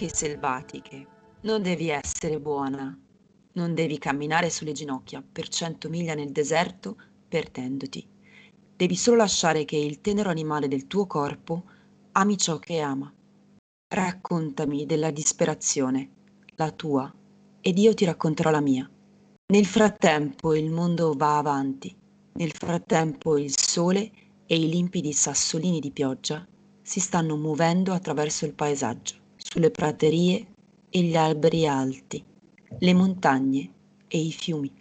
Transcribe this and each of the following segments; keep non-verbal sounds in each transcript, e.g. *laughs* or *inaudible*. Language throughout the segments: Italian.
oche selvatiche. Non devi essere buona. Non devi camminare sulle ginocchia per cento miglia nel deserto perdendoti. Devi solo lasciare che il tenero animale del tuo corpo ami ciò che ama. Raccontami della disperazione, la tua, ed io ti racconterò la mia. Nel frattempo il mondo va avanti, nel frattempo il sole e i limpidi sassolini di pioggia si stanno muovendo attraverso il paesaggio, sulle praterie e gli alberi alti, le montagne e i fiumi.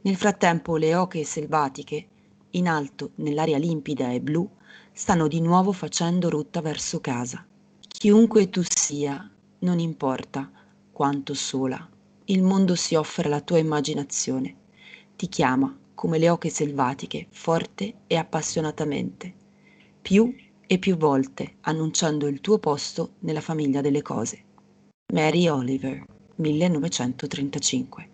Nel frattempo le oche selvatiche, in alto nell'aria limpida e blu, stanno di nuovo facendo rotta verso casa. Chiunque tu sia, non importa quanto sola, il mondo si offre alla tua immaginazione. Ti chiama, come le oche selvatiche, forte e appassionatamente, più e più volte annunciando il tuo posto nella famiglia delle cose. Mary Oliver, 1935.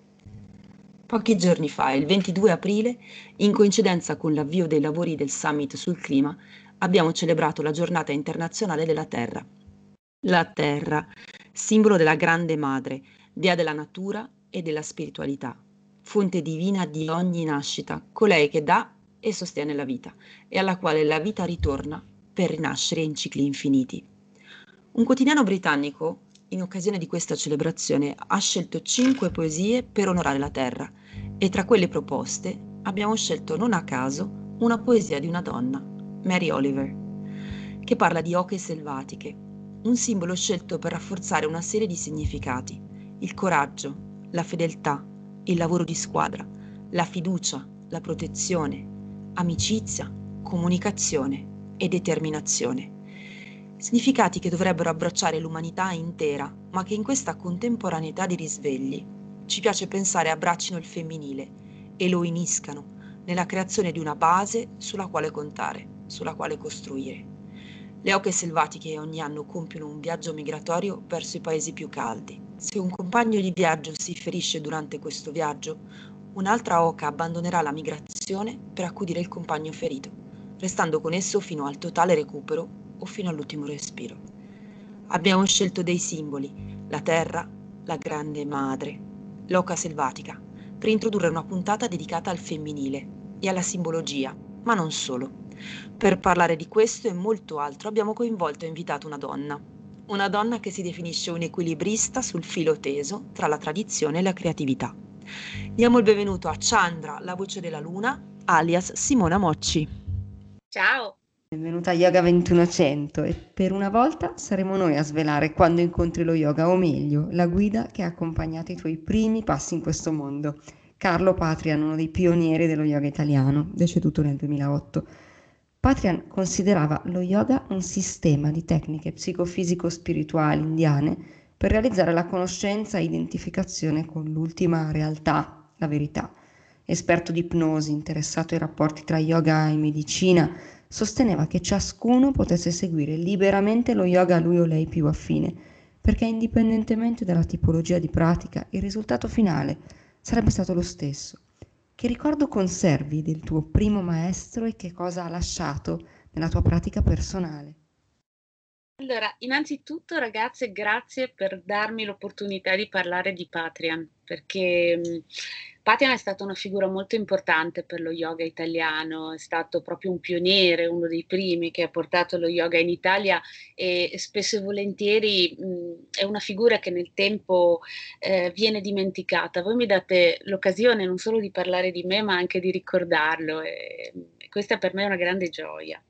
Pochi giorni fa, il 22 aprile, in coincidenza con l'avvio dei lavori del Summit sul clima, abbiamo celebrato la giornata internazionale della Terra. La Terra, simbolo della Grande Madre, dea della natura e della spiritualità, fonte divina di ogni nascita, colei che dà e sostiene la vita, e alla quale la vita ritorna per rinascere in cicli infiniti. Un quotidiano britannico in occasione di questa celebrazione ha scelto cinque poesie per onorare la terra e tra quelle proposte abbiamo scelto non a caso una poesia di una donna, Mary Oliver, che parla di oche selvatiche, un simbolo scelto per rafforzare una serie di significati, il coraggio, la fedeltà, il lavoro di squadra, la fiducia, la protezione, amicizia, comunicazione e determinazione significati che dovrebbero abbracciare l'umanità intera, ma che in questa contemporaneità di risvegli ci piace pensare abbraccino il femminile e lo uniscano nella creazione di una base sulla quale contare, sulla quale costruire. Le oche selvatiche ogni anno compiono un viaggio migratorio verso i paesi più caldi. Se un compagno di viaggio si ferisce durante questo viaggio, un'altra oca abbandonerà la migrazione per accudire il compagno ferito, restando con esso fino al totale recupero o fino all'ultimo respiro. Abbiamo scelto dei simboli, la terra, la grande madre, l'oca selvatica, per introdurre una puntata dedicata al femminile e alla simbologia, ma non solo. Per parlare di questo e molto altro abbiamo coinvolto e invitato una donna, una donna che si definisce un equilibrista sul filo teso tra la tradizione e la creatività. Diamo il benvenuto a Chandra, la voce della luna, alias Simona Mocci. Ciao! Benvenuta a Yoga 2100 e per una volta saremo noi a svelare quando incontri lo yoga, o meglio, la guida che ha accompagnato i tuoi primi passi in questo mondo. Carlo Patrian, uno dei pionieri dello yoga italiano, deceduto nel 2008. Patrian considerava lo yoga un sistema di tecniche psicofisico-spirituali indiane per realizzare la conoscenza e identificazione con l'ultima realtà, la verità. Esperto di ipnosi, interessato ai rapporti tra yoga e medicina, sosteneva che ciascuno potesse seguire liberamente lo yoga a lui o lei più affine, perché indipendentemente dalla tipologia di pratica il risultato finale sarebbe stato lo stesso. Che ricordo conservi del tuo primo maestro e che cosa ha lasciato nella tua pratica personale? Allora, innanzitutto ragazze, grazie per darmi l'opportunità di parlare di Patreon, perché Patian è stata una figura molto importante per lo yoga italiano, è stato proprio un pioniere, uno dei primi che ha portato lo yoga in Italia e spesso e volentieri mh, è una figura che nel tempo eh, viene dimenticata. Voi mi date l'occasione non solo di parlare di me, ma anche di ricordarlo e, e questa per me è una grande gioia.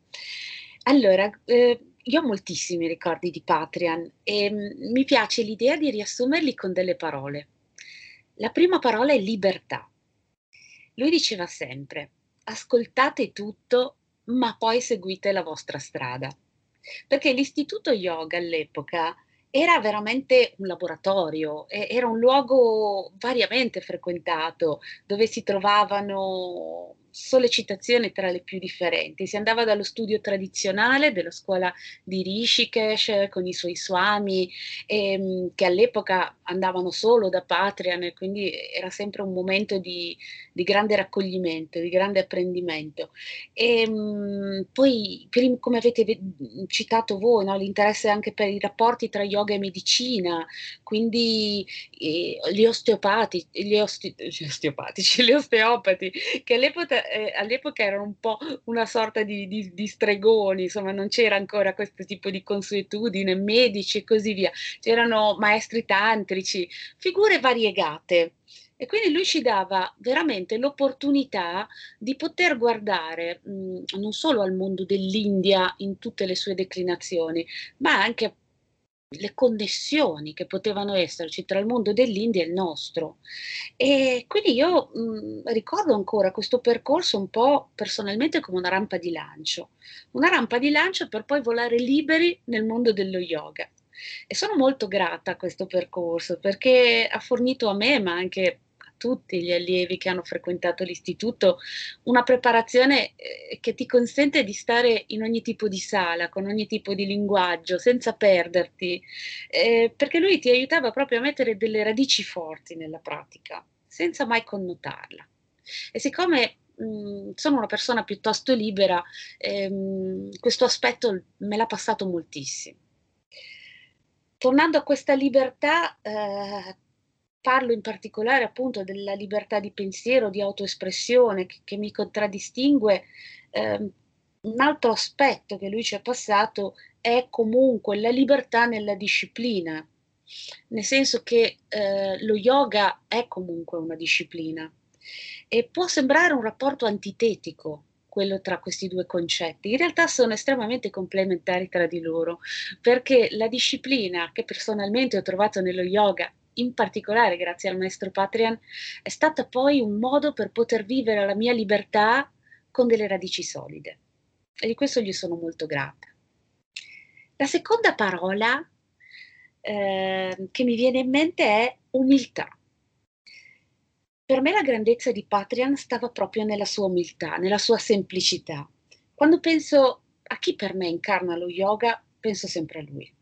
Allora, eh, io ho moltissimi ricordi di Patreon e mh, mi piace l'idea di riassumerli con delle parole. La prima parola è libertà. Lui diceva sempre, ascoltate tutto, ma poi seguite la vostra strada. Perché l'istituto yoga all'epoca era veramente un laboratorio, era un luogo variamente frequentato, dove si trovavano sollecitazioni tra le più differenti. Si andava dallo studio tradizionale della scuola di Rishikesh con i suoi swami, ehm, che all'epoca andavano solo da Patrian e quindi era sempre un momento di, di grande raccoglimento, di grande apprendimento. E, ehm, poi, per, come avete citato voi, no, l'interesse anche per i rapporti tra yoga e medicina, quindi eh, gli osteopati, gli, oste, gli osteopatici, gli osteopati, che all'epoca, eh, all'epoca, erano un po' una sorta di, di, di, stregoni, insomma non c'era ancora questo tipo di consuetudine, medici e così via, c'erano maestri tantrici, figure variegate. E quindi lui ci dava veramente l'opportunità di poter guardare mh, non solo al mondo dell'India in tutte le sue declinazioni, ma anche le connessioni che potevano esserci tra il mondo dell'India e il nostro. E quindi io mh, ricordo ancora questo percorso un po' personalmente come una rampa di lancio, una rampa di lancio per poi volare liberi nel mondo dello yoga. E sono molto grata a questo percorso perché ha fornito a me, ma anche tutti gli allievi che hanno frequentato l'istituto una preparazione eh, che ti consente di stare in ogni tipo di sala, con ogni tipo di linguaggio, senza perderti, eh, perché lui ti aiutava proprio a mettere delle radici forti nella pratica, senza mai connotarla. E siccome mh, sono una persona piuttosto libera, ehm, questo aspetto me l'ha passato moltissimo tornando a questa libertà, eh, parlo in particolare appunto della libertà di pensiero, di autoespressione che, che mi contraddistingue. Eh, un altro aspetto che lui ci ha passato è comunque la libertà nella disciplina, nel senso che eh, lo yoga è comunque una disciplina e può sembrare un rapporto antitetico quello tra questi due concetti. In realtà sono estremamente complementari tra di loro, perché la disciplina che personalmente ho trovato nello yoga in particolare grazie al maestro Patrian, è stata poi un modo per poter vivere la mia libertà con delle radici solide. E di questo gli sono molto grata. La seconda parola eh, che mi viene in mente è umiltà. Per me la grandezza di Patrian stava proprio nella sua umiltà, nella sua semplicità. Quando penso a chi per me incarna lo yoga, penso sempre a lui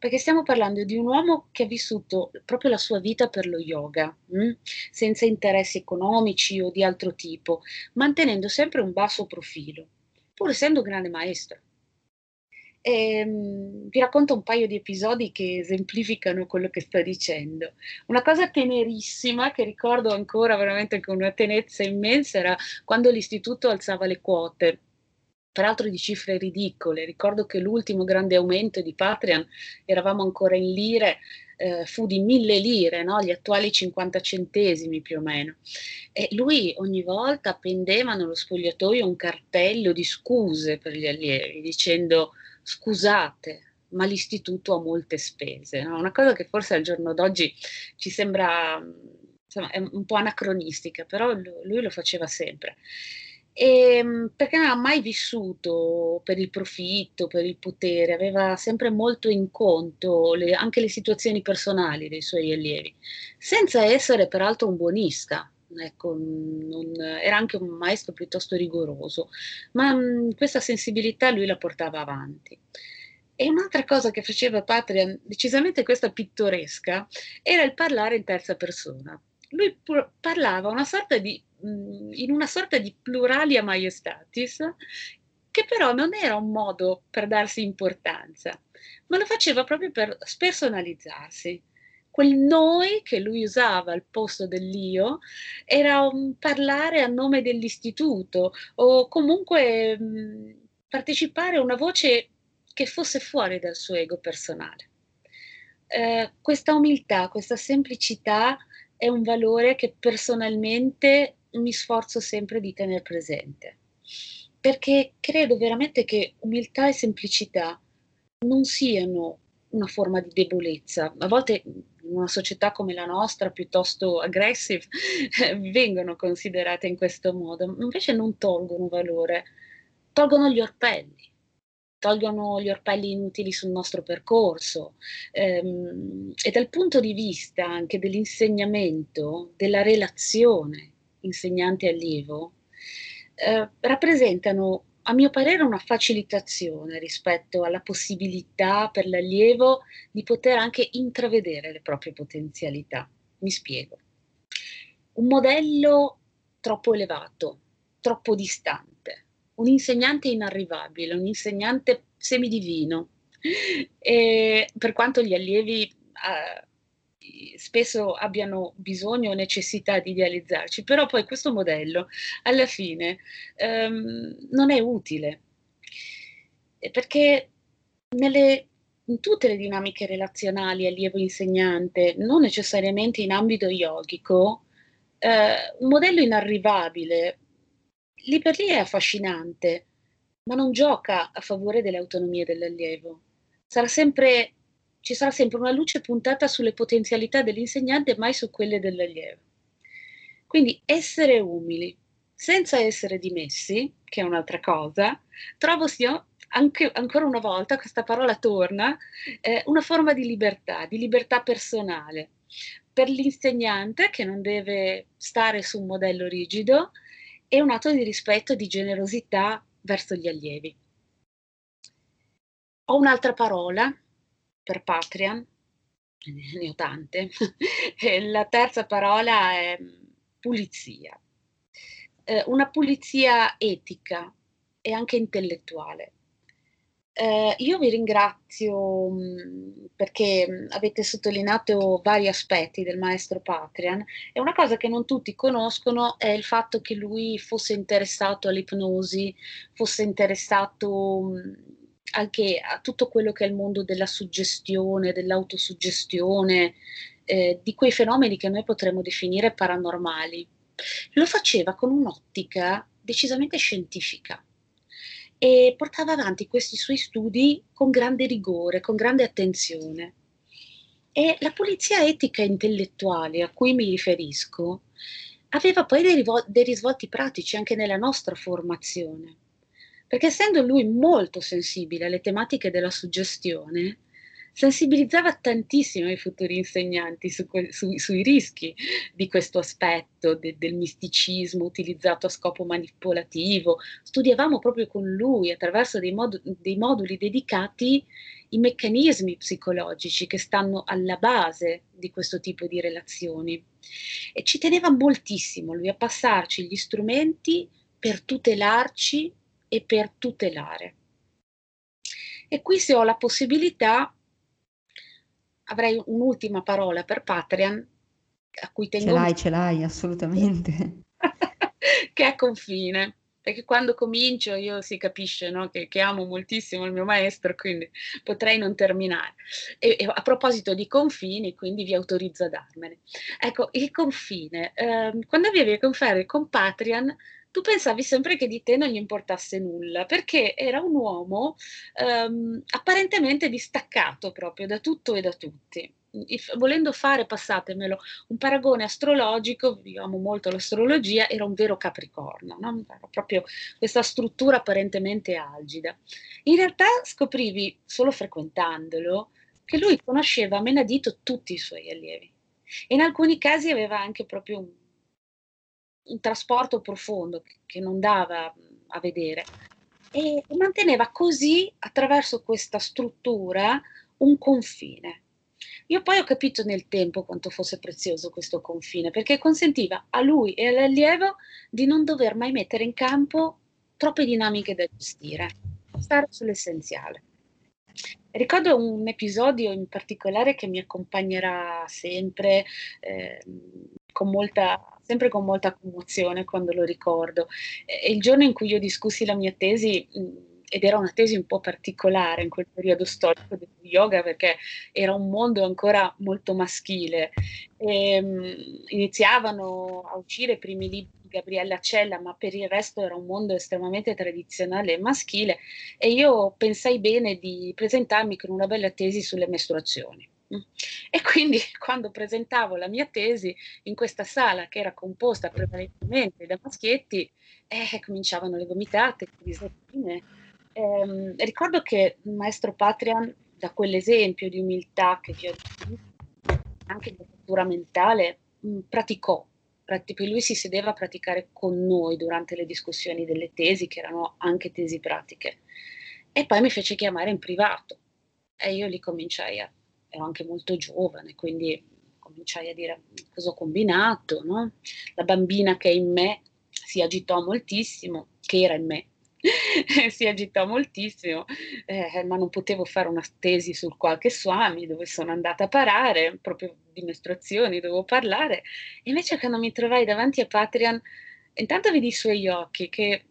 perché stiamo parlando di un uomo che ha vissuto proprio la sua vita per lo yoga, mh? Mm? senza interessi economici o di altro tipo, mantenendo sempre un basso profilo, pur essendo un grande maestro. E, mh, vi racconto un paio di episodi che esemplificano quello che sto dicendo. Una cosa tenerissima che ricordo ancora veramente con una tenerezza immensa era quando l'istituto alzava le quote peraltro di cifre ridicole. Ricordo che l'ultimo grande aumento di Patreon, eravamo ancora in lire, eh, fu di mille lire, no? gli attuali 50 centesimi più o meno. E lui ogni volta appendeva nello spogliatoio un cartello di scuse per gli allievi, dicendo scusate, ma l'istituto ha molte spese. No? Una cosa che forse al giorno d'oggi ci sembra insomma, un po' anacronistica, però lui lo faceva sempre. E, ehm, perché non ha mai vissuto per il profitto, per il potere, aveva sempre molto in conto le, anche le situazioni personali dei suoi allievi, senza essere peraltro un buonista. Ecco, non, era anche un maestro piuttosto rigoroso, ma mh, mm, questa sensibilità lui la portava avanti. E un'altra cosa che faceva Patria, decisamente questa pittoresca, era il parlare in terza persona. Lui parlava una sorta di in una sorta di pluralia maiestatis, che però non era un modo per darsi importanza, ma lo faceva proprio per spersonalizzarsi. Quel noi che lui usava al posto dell'io era un parlare a nome dell'istituto o comunque partecipare a una voce che fosse fuori dal suo ego personale. Eh, questa umiltà, questa semplicità è un valore che personalmente mi sforzo sempre di tenere presente, perché credo veramente che umiltà e semplicità non siano una forma di debolezza. A volte in una società come la nostra, piuttosto aggressive, *laughs* vengono considerate in questo modo, invece non tolgono valore, tolgono gli orpelli. Tolgono gli orpelli inutili sul nostro percorso. Ehm, e dal punto di vista anche dell'insegnamento, della relazione insegnante-allievo, eh, rappresentano a mio parere una facilitazione rispetto alla possibilità per l'allievo di poter anche intravedere le proprie potenzialità. Mi spiego. Un modello troppo elevato, troppo distante, un insegnante inarrivabile, un insegnante semidivino, *laughs* e per quanto gli allievi eh, spesso abbiano bisogno o necessità di idealizzarci, però poi questo modello alla fine ehm, non è utile perché nelle, in tutte le dinamiche relazionali allievo-insegnante, non necessariamente in ambito yogico, eh, un modello inarrivabile lì per lì è affascinante, ma non gioca a favore dell'autonomia dell'allievo. Sarà sempre ci sarà sempre una luce puntata sulle potenzialità dell'insegnante, mai su quelle dell'allievo. Quindi essere umili senza essere dimessi, che è un'altra cosa, trovo sia anche, ancora una volta, questa parola torna, eh, una forma di libertà, di libertà personale. Per l'insegnante che non deve stare su un modello rigido e un atto di rispetto e di generosità verso gli allievi. Ho un'altra parola per Patreon, ne ho tante. *laughs* La terza parola è pulizia. Eh, una pulizia etica e anche intellettuale. Eh, io vi ringrazio perché avete sottolineato vari aspetti del maestro Patrian e una cosa che non tutti conoscono è il fatto che lui fosse interessato all'ipnosi, fosse interessato mh, anche a tutto quello che è il mondo della suggestione, dell'autosuggestione, eh, di quei fenomeni che noi potremmo definire paranormali. Lo faceva con un'ottica decisamente scientifica e portava avanti questi suoi studi con grande rigore, con grande attenzione. E la pulizia etica e intellettuale a cui mi riferisco aveva poi dei, rivol- dei risvolti pratici anche nella nostra formazione perché essendo lui molto sensibile alle tematiche della suggestione, sensibilizzava tantissimo i futuri insegnanti su, su, sui rischi di questo aspetto de, del misticismo utilizzato a scopo manipolativo. Studiavamo proprio con lui, attraverso dei, mod, dei moduli dedicati, i meccanismi psicologici che stanno alla base di questo tipo di relazioni. E ci teneva moltissimo lui a passarci gli strumenti per tutelarci e per tutelare. E qui se ho la possibilità, avrei un'ultima parola per Patreon, a cui tengo... Ce l'hai, *laughs* ce l'hai, assolutamente. che è confine perché quando comincio io si capisce no, che, che, amo moltissimo il mio maestro, quindi potrei non terminare. E, e, a proposito di confini, quindi vi autorizzo a darmene. Ecco, il confine, ehm, quando avevi a che fare con Patreon, tu pensavi sempre che di te non gli importasse nulla, perché era un uomo ehm, apparentemente distaccato proprio da tutto e da tutti. If, volendo fare, passatemelo, un paragone astrologico, io amo molto l'astrologia, era un vero capricorno, no? era proprio questa struttura apparentemente algida. In realtà scoprivi, solo frequentandolo, che lui conosceva a menadito tutti i suoi allievi. E in alcuni casi aveva anche proprio un un trasporto profondo che non dava a vedere e manteneva così attraverso questa struttura un confine. Io poi ho capito nel tempo quanto fosse prezioso questo confine, perché consentiva a lui e all'allievo di non dover mai mettere in campo troppe dinamiche da gestire, stare sull'essenziale. Ricordo un episodio in particolare che mi accompagnerà sempre, eh, con molta, sempre con molta commozione quando lo ricordo. È il giorno in cui io discussi la mia tesi, ed era una tesi un po' particolare in quel periodo storico del yoga perché era un mondo ancora molto maschile. E, um, iniziavano a uscire i primi libri di Gabriella Cella, ma per il resto era un mondo estremamente tradizionale e maschile e io pensai bene di presentarmi con una bella tesi sulle mestruazioni. E quindi *laughs* quando presentavo la mia tesi in questa sala che era composta prevalentemente da maschietti, eh, cominciavano le gomitate, le risattine. Eh, ricordo che il maestro Patrian, da quell'esempio di umiltà che vi ho detto, anche di cultura mentale, mh, praticò, lui si sedeva a praticare con noi durante le discussioni delle tesi, che erano anche tesi pratiche. E poi mi fece chiamare in privato e io lì cominciai a, ero anche molto giovane, quindi cominciai a dire cosa ho combinato, no? La bambina che è in me si agitò moltissimo, che era in me, *laughs* si agitò moltissimo, eh, ma non potevo fare una tesi sul qualche Swami dove sono andata a parare, proprio di mestruazioni dovevo parlare. Invece quando mi trovai davanti a Patrian, intanto vidi i suoi occhi che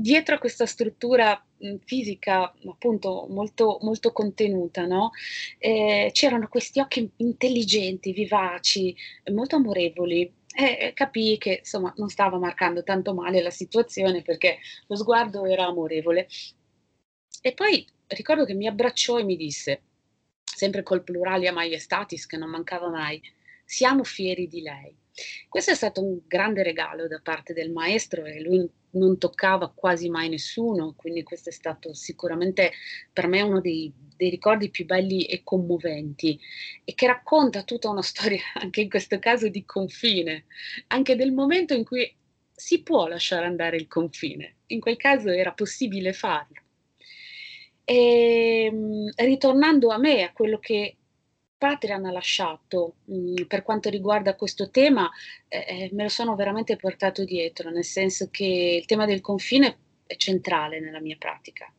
dietro a questa struttura fisica appunto molto, molto contenuta, no? eh, c'erano questi occhi intelligenti, vivaci, molto amorevoli e capii che insomma non stava marcando tanto male la situazione perché lo sguardo era amorevole. E poi ricordo che mi abbracciò e mi disse, sempre col pluralia maiestatis che non mancava mai, siamo fieri di lei. Questo è stato un grande regalo da parte del maestro e lui non toccava quasi mai nessuno, quindi questo è stato sicuramente per me uno dei, dei ricordi più belli e commoventi e che racconta tutta una storia, *laughs* anche in questo caso, di confine, anche del momento in cui si può lasciare andare il confine. In quel caso era possibile farlo. E ehm, ritornando a me, a quello che Patrian ha lasciato mh, mm, per quanto riguarda questo tema, eh, eh, me lo sono veramente portato dietro, nel senso che il tema del confine è centrale nella mia pratica.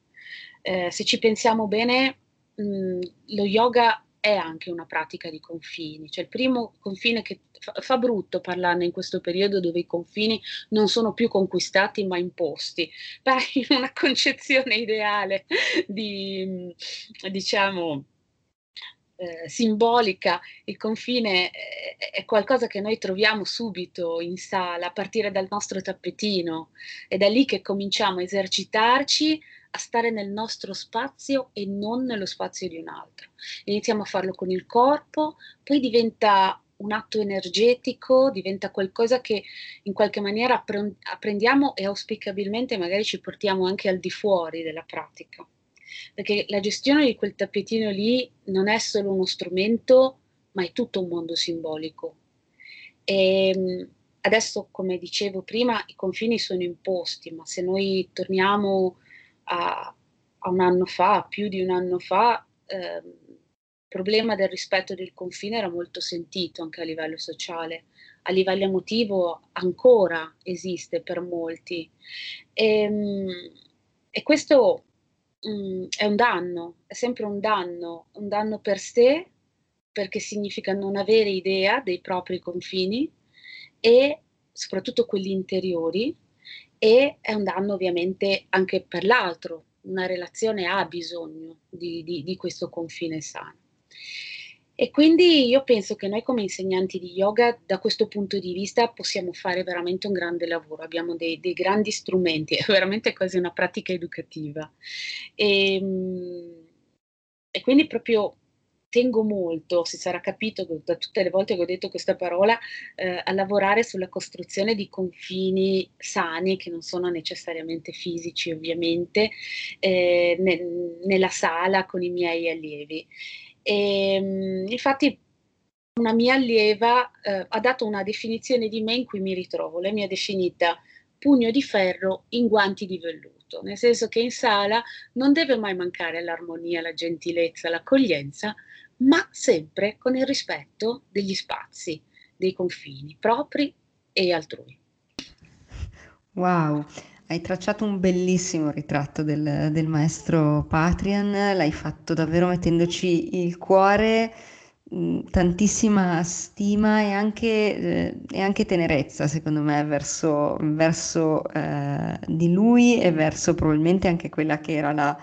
Eh, se ci pensiamo bene, mh, mm, lo yoga è anche una pratica di confini, cioè il primo confine che fa, fa, brutto parlarne in questo periodo dove i confini non sono più conquistati ma imposti, *laughs* in una concezione ideale di, mm, diciamo, eh, simbolica, il confine è, è, qualcosa che noi troviamo subito in sala, a partire dal nostro tappetino. È da lì che cominciamo a esercitarci a stare nel nostro spazio e non nello spazio di un altro. Iniziamo a farlo con il corpo, poi diventa un atto energetico, diventa qualcosa che in qualche maniera apprendiamo e auspicabilmente magari ci portiamo anche al di fuori della pratica perché la gestione di quel tappetino lì non è solo uno strumento, ma è tutto un mondo simbolico. E ehm, adesso, come dicevo prima, i confini sono imposti, ma se noi torniamo a, a un anno fa, più di un anno fa, eh, il problema del rispetto del confine era molto sentito anche a livello sociale, a livello emotivo ancora esiste per molti. E, ehm, e questo mh, mm, è un danno, è sempre un danno, un danno per sé, perché significa non avere idea dei propri confini e soprattutto quelli interiori, e è un danno ovviamente anche per l'altro, una relazione ha bisogno di, di, di questo confine sano. E quindi io penso che noi come insegnanti di yoga da questo punto di vista possiamo fare veramente un grande lavoro, abbiamo dei, dei grandi strumenti, *laughs* è veramente quasi una pratica educativa. E, ehm, e quindi proprio tengo molto, si sarà capito da tutte le volte che ho detto questa parola, eh, a lavorare sulla costruzione di confini sani che non sono necessariamente fisici ovviamente, eh, ne, nella sala con i miei allievi. E, ehm, infatti una mia allieva eh, ha dato una definizione di me in cui mi ritrovo. Lei mi ha definita pugno di ferro in guanti di velluto, nel senso che in sala non deve mai mancare l'armonia, la gentilezza, l'accoglienza, ma sempre con il rispetto degli spazi, dei confini propri e altrui. Wow, hai tracciato un bellissimo ritratto del, del maestro Patrian, l'hai fatto davvero mettendoci il cuore, mh, tantissima stima e anche, eh, e anche, tenerezza, secondo me, verso, verso eh, di lui e verso probabilmente anche quella che era la,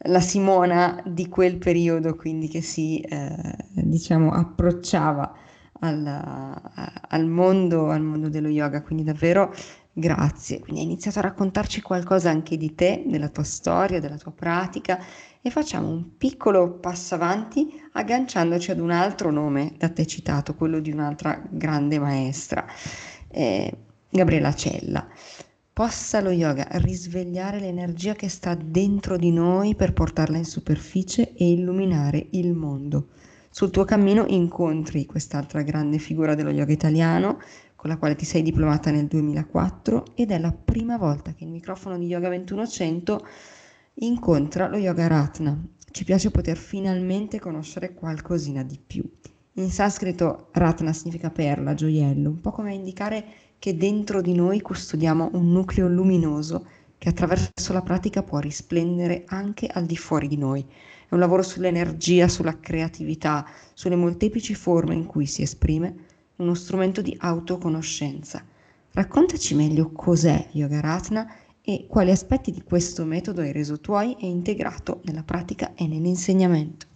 la Simona di quel periodo, quindi che si, eh, diciamo, approcciava al, al, mondo, al mondo dello yoga. Quindi davvero Grazie, quindi hai iniziato a raccontarci qualcosa anche di te, della tua storia, della tua pratica e facciamo un piccolo passo avanti agganciandoci ad un altro nome da te citato, quello di un'altra grande maestra, eh, Gabriela Cella. Possa lo yoga risvegliare l'energia che sta dentro di noi per portarla in superficie e illuminare il mondo. Sul tuo cammino incontri quest'altra grande figura dello yoga italiano, con la quale ti sei diplomata nel 2004 ed è la prima volta che il microfono di Yoga 2100 incontra lo Yoga Ratna. Ci piace poter finalmente conoscere qualcosina di più. In sanscrito Ratna significa perla, gioiello, un po' come a indicare che dentro di noi custodiamo un nucleo luminoso che attraverso la pratica può risplendere anche al di fuori di noi. È un lavoro sull'energia, sulla creatività, sulle molteplici forme in cui si esprime, uno strumento di autoconoscenza. Raccontaci meglio cos'è Yoga Ratna e quali aspetti di questo metodo hai reso tuoi e integrato nella pratica e nell'insegnamento.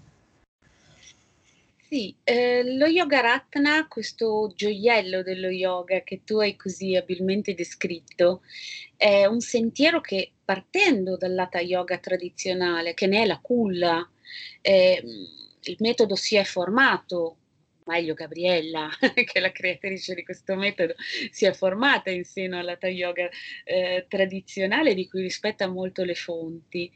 Sì, eh, lo Yoga Ratna, questo gioiello dello yoga che tu hai così abilmente descritto, è un sentiero che partendo dall'Hatha Yoga tradizionale, che ne è la culla, eh, il metodo si è formato meglio Gabriella, *laughs* che è la creatrice di questo metodo, si è formata in seno all'Hatha Yoga eh, tradizionale di cui rispetta molto le fonti,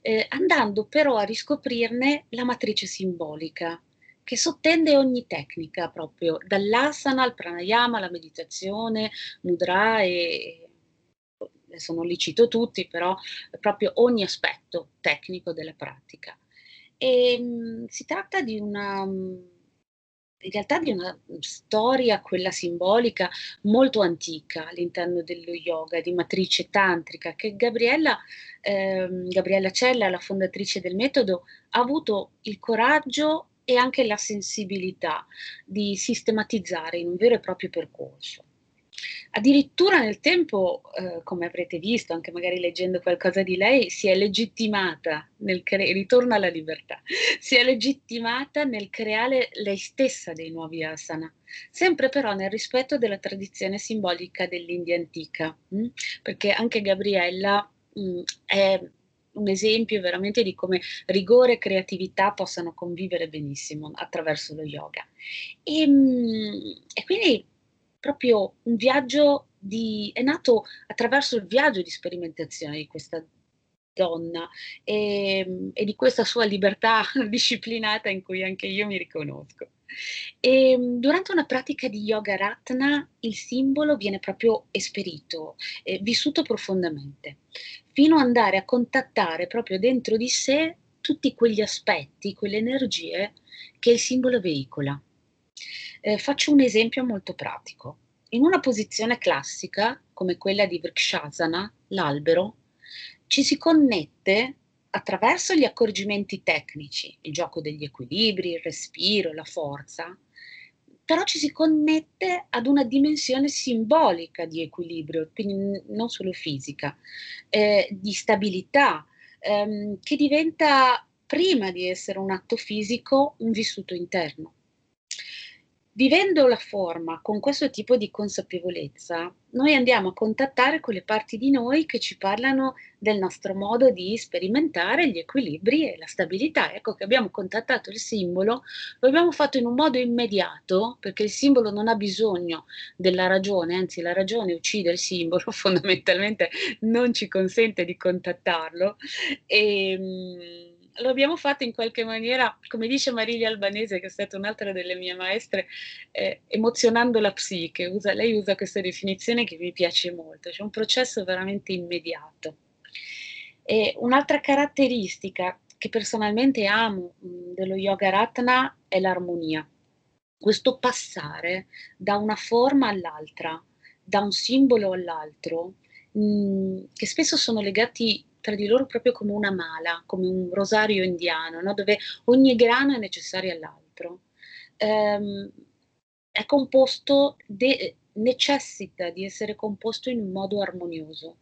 eh, andando però a riscoprirne la matrice simbolica che sottende ogni tecnica proprio, dall'asana al pranayama, alla meditazione, mudra e adesso non li cito tutti, però proprio ogni aspetto tecnico della pratica. E, mh, si tratta di una in realtà di una storia, quella simbolica, molto antica all'interno dello yoga, di matrice tantrica, che Gabriella, eh, Gabriella Cella, la fondatrice del metodo, ha avuto il coraggio e anche la sensibilità di sistematizzare in un vero e proprio percorso. Addirittura nel tempo, eh, come avrete visto, anche magari leggendo qualcosa di lei, si è legittimata nel creare, ritorno alla libertà, *laughs* si è legittimata nel creare lei stessa dei nuovi asana, sempre però nel rispetto della tradizione simbolica dell'India antica, mh? Mm? perché anche Gabriella mh, mm, è un esempio veramente di come rigore e creatività possano convivere benissimo attraverso lo yoga. E, ehm, e quindi proprio un viaggio di, è nato attraverso il viaggio di sperimentazione di questa donna e, e, di questa sua libertà *laughs* disciplinata in cui anche io mi riconosco. E, durante una pratica di yoga ratna il simbolo viene proprio esperito, eh, vissuto profondamente, fino ad andare a contattare proprio dentro di sé tutti quegli aspetti, quelle energie che il simbolo veicola. Eh, faccio un esempio molto pratico. In una posizione classica, come quella di Vrikshasana, l'albero, ci si connette attraverso gli accorgimenti tecnici, il gioco degli equilibri, il respiro, la forza, però ci si connette ad una dimensione simbolica di equilibrio, quindi non solo fisica, eh, di stabilità, ehm, che diventa, prima di essere un atto fisico, un vissuto interno. Vivendo la forma con questo tipo di consapevolezza, noi andiamo a contattare quelle parti di noi che ci parlano del nostro modo di sperimentare gli equilibri e la stabilità. Ecco che abbiamo contattato il simbolo, lo abbiamo fatto in un modo immediato, perché il simbolo non ha bisogno della ragione, anzi la ragione uccide il simbolo, *laughs* fondamentalmente non ci consente di contattarlo. E, ehm, lo abbiamo fatto in qualche maniera, come dice Mariglia Albanese, che è stata un'altra delle mie maestre, eh, emozionando la psiche. Usa, lei usa questa definizione che mi piace molto, c'è un processo veramente immediato. E un'altra caratteristica che personalmente amo mh, dello yoga ratna è l'armonia. Questo passare da una forma all'altra, da un simbolo all'altro, mh, che spesso sono legati tra di loro proprio come una mala, come un rosario indiano, no? dove ogni grano è necessario all'altro. Um, è composto, de- necessita di essere composto in un modo armonioso,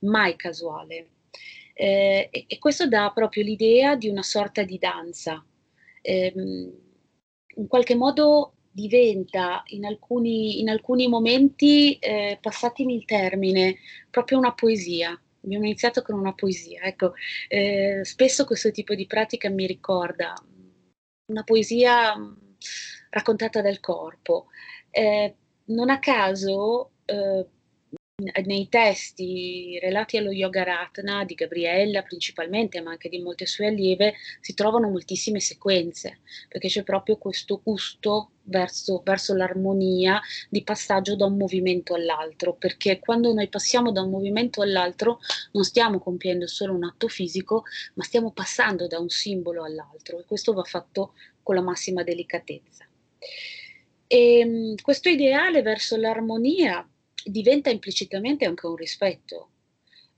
mai casuale. Eh, e, e, questo dà proprio l'idea di una sorta di danza. Eh, in qualche modo diventa in alcuni, in alcuni momenti, eh, passatemi il termine, proprio una poesia abbiamo iniziato con una poesia. Ecco, eh, spesso questo tipo di pratica mi ricorda una poesia raccontata dal corpo. Eh, non a caso, eh, nei testi relati allo yoga ratna di Gabriella principalmente, ma anche di molte sue allieve, si trovano moltissime sequenze, perché c'è proprio questo gusto verso, verso l'armonia di passaggio da un movimento all'altro, perché quando noi passiamo da un movimento all'altro non stiamo compiendo solo un atto fisico, ma stiamo passando da un simbolo all'altro e questo va fatto con la massima delicatezza. E ehm, questo ideale verso l'armonia diventa implicitamente anche un rispetto,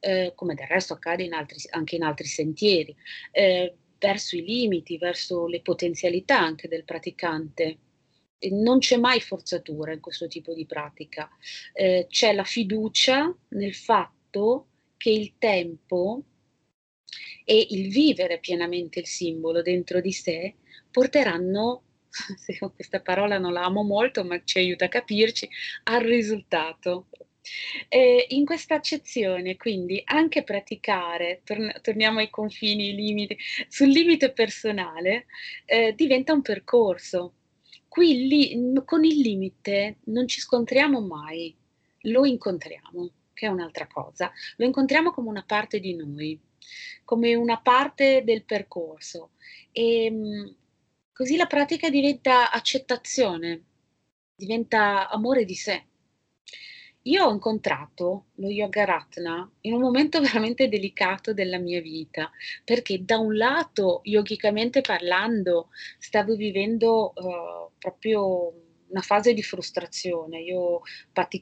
eh, come del resto accade in altri, anche in altri sentieri, eh, verso i limiti, verso le potenzialità anche del praticante. Non c'è mai forzatura in questo tipo di pratica, eh, c'è la fiducia nel fatto che il tempo e il vivere pienamente il simbolo dentro di sé porteranno *laughs* questa parola non la amo molto, ma ci aiuta a capirci, al risultato. Eh, in questa accezione, quindi, anche praticare, tor- torniamo ai confini, ai limiti, sul limite personale, eh, diventa un percorso. Qui li, con il limite non ci scontriamo mai, lo incontriamo, che è un'altra cosa, lo incontriamo come una parte di noi, come una parte del percorso. E, ehm, Così la pratica diventa accettazione, diventa amore di sé. Io ho incontrato lo Yoga Ratna in un momento *laughs* veramente delicato della mia vita, perché da un lato, yogicamente parlando, stavo vivendo uh, proprio una fase di frustrazione. Io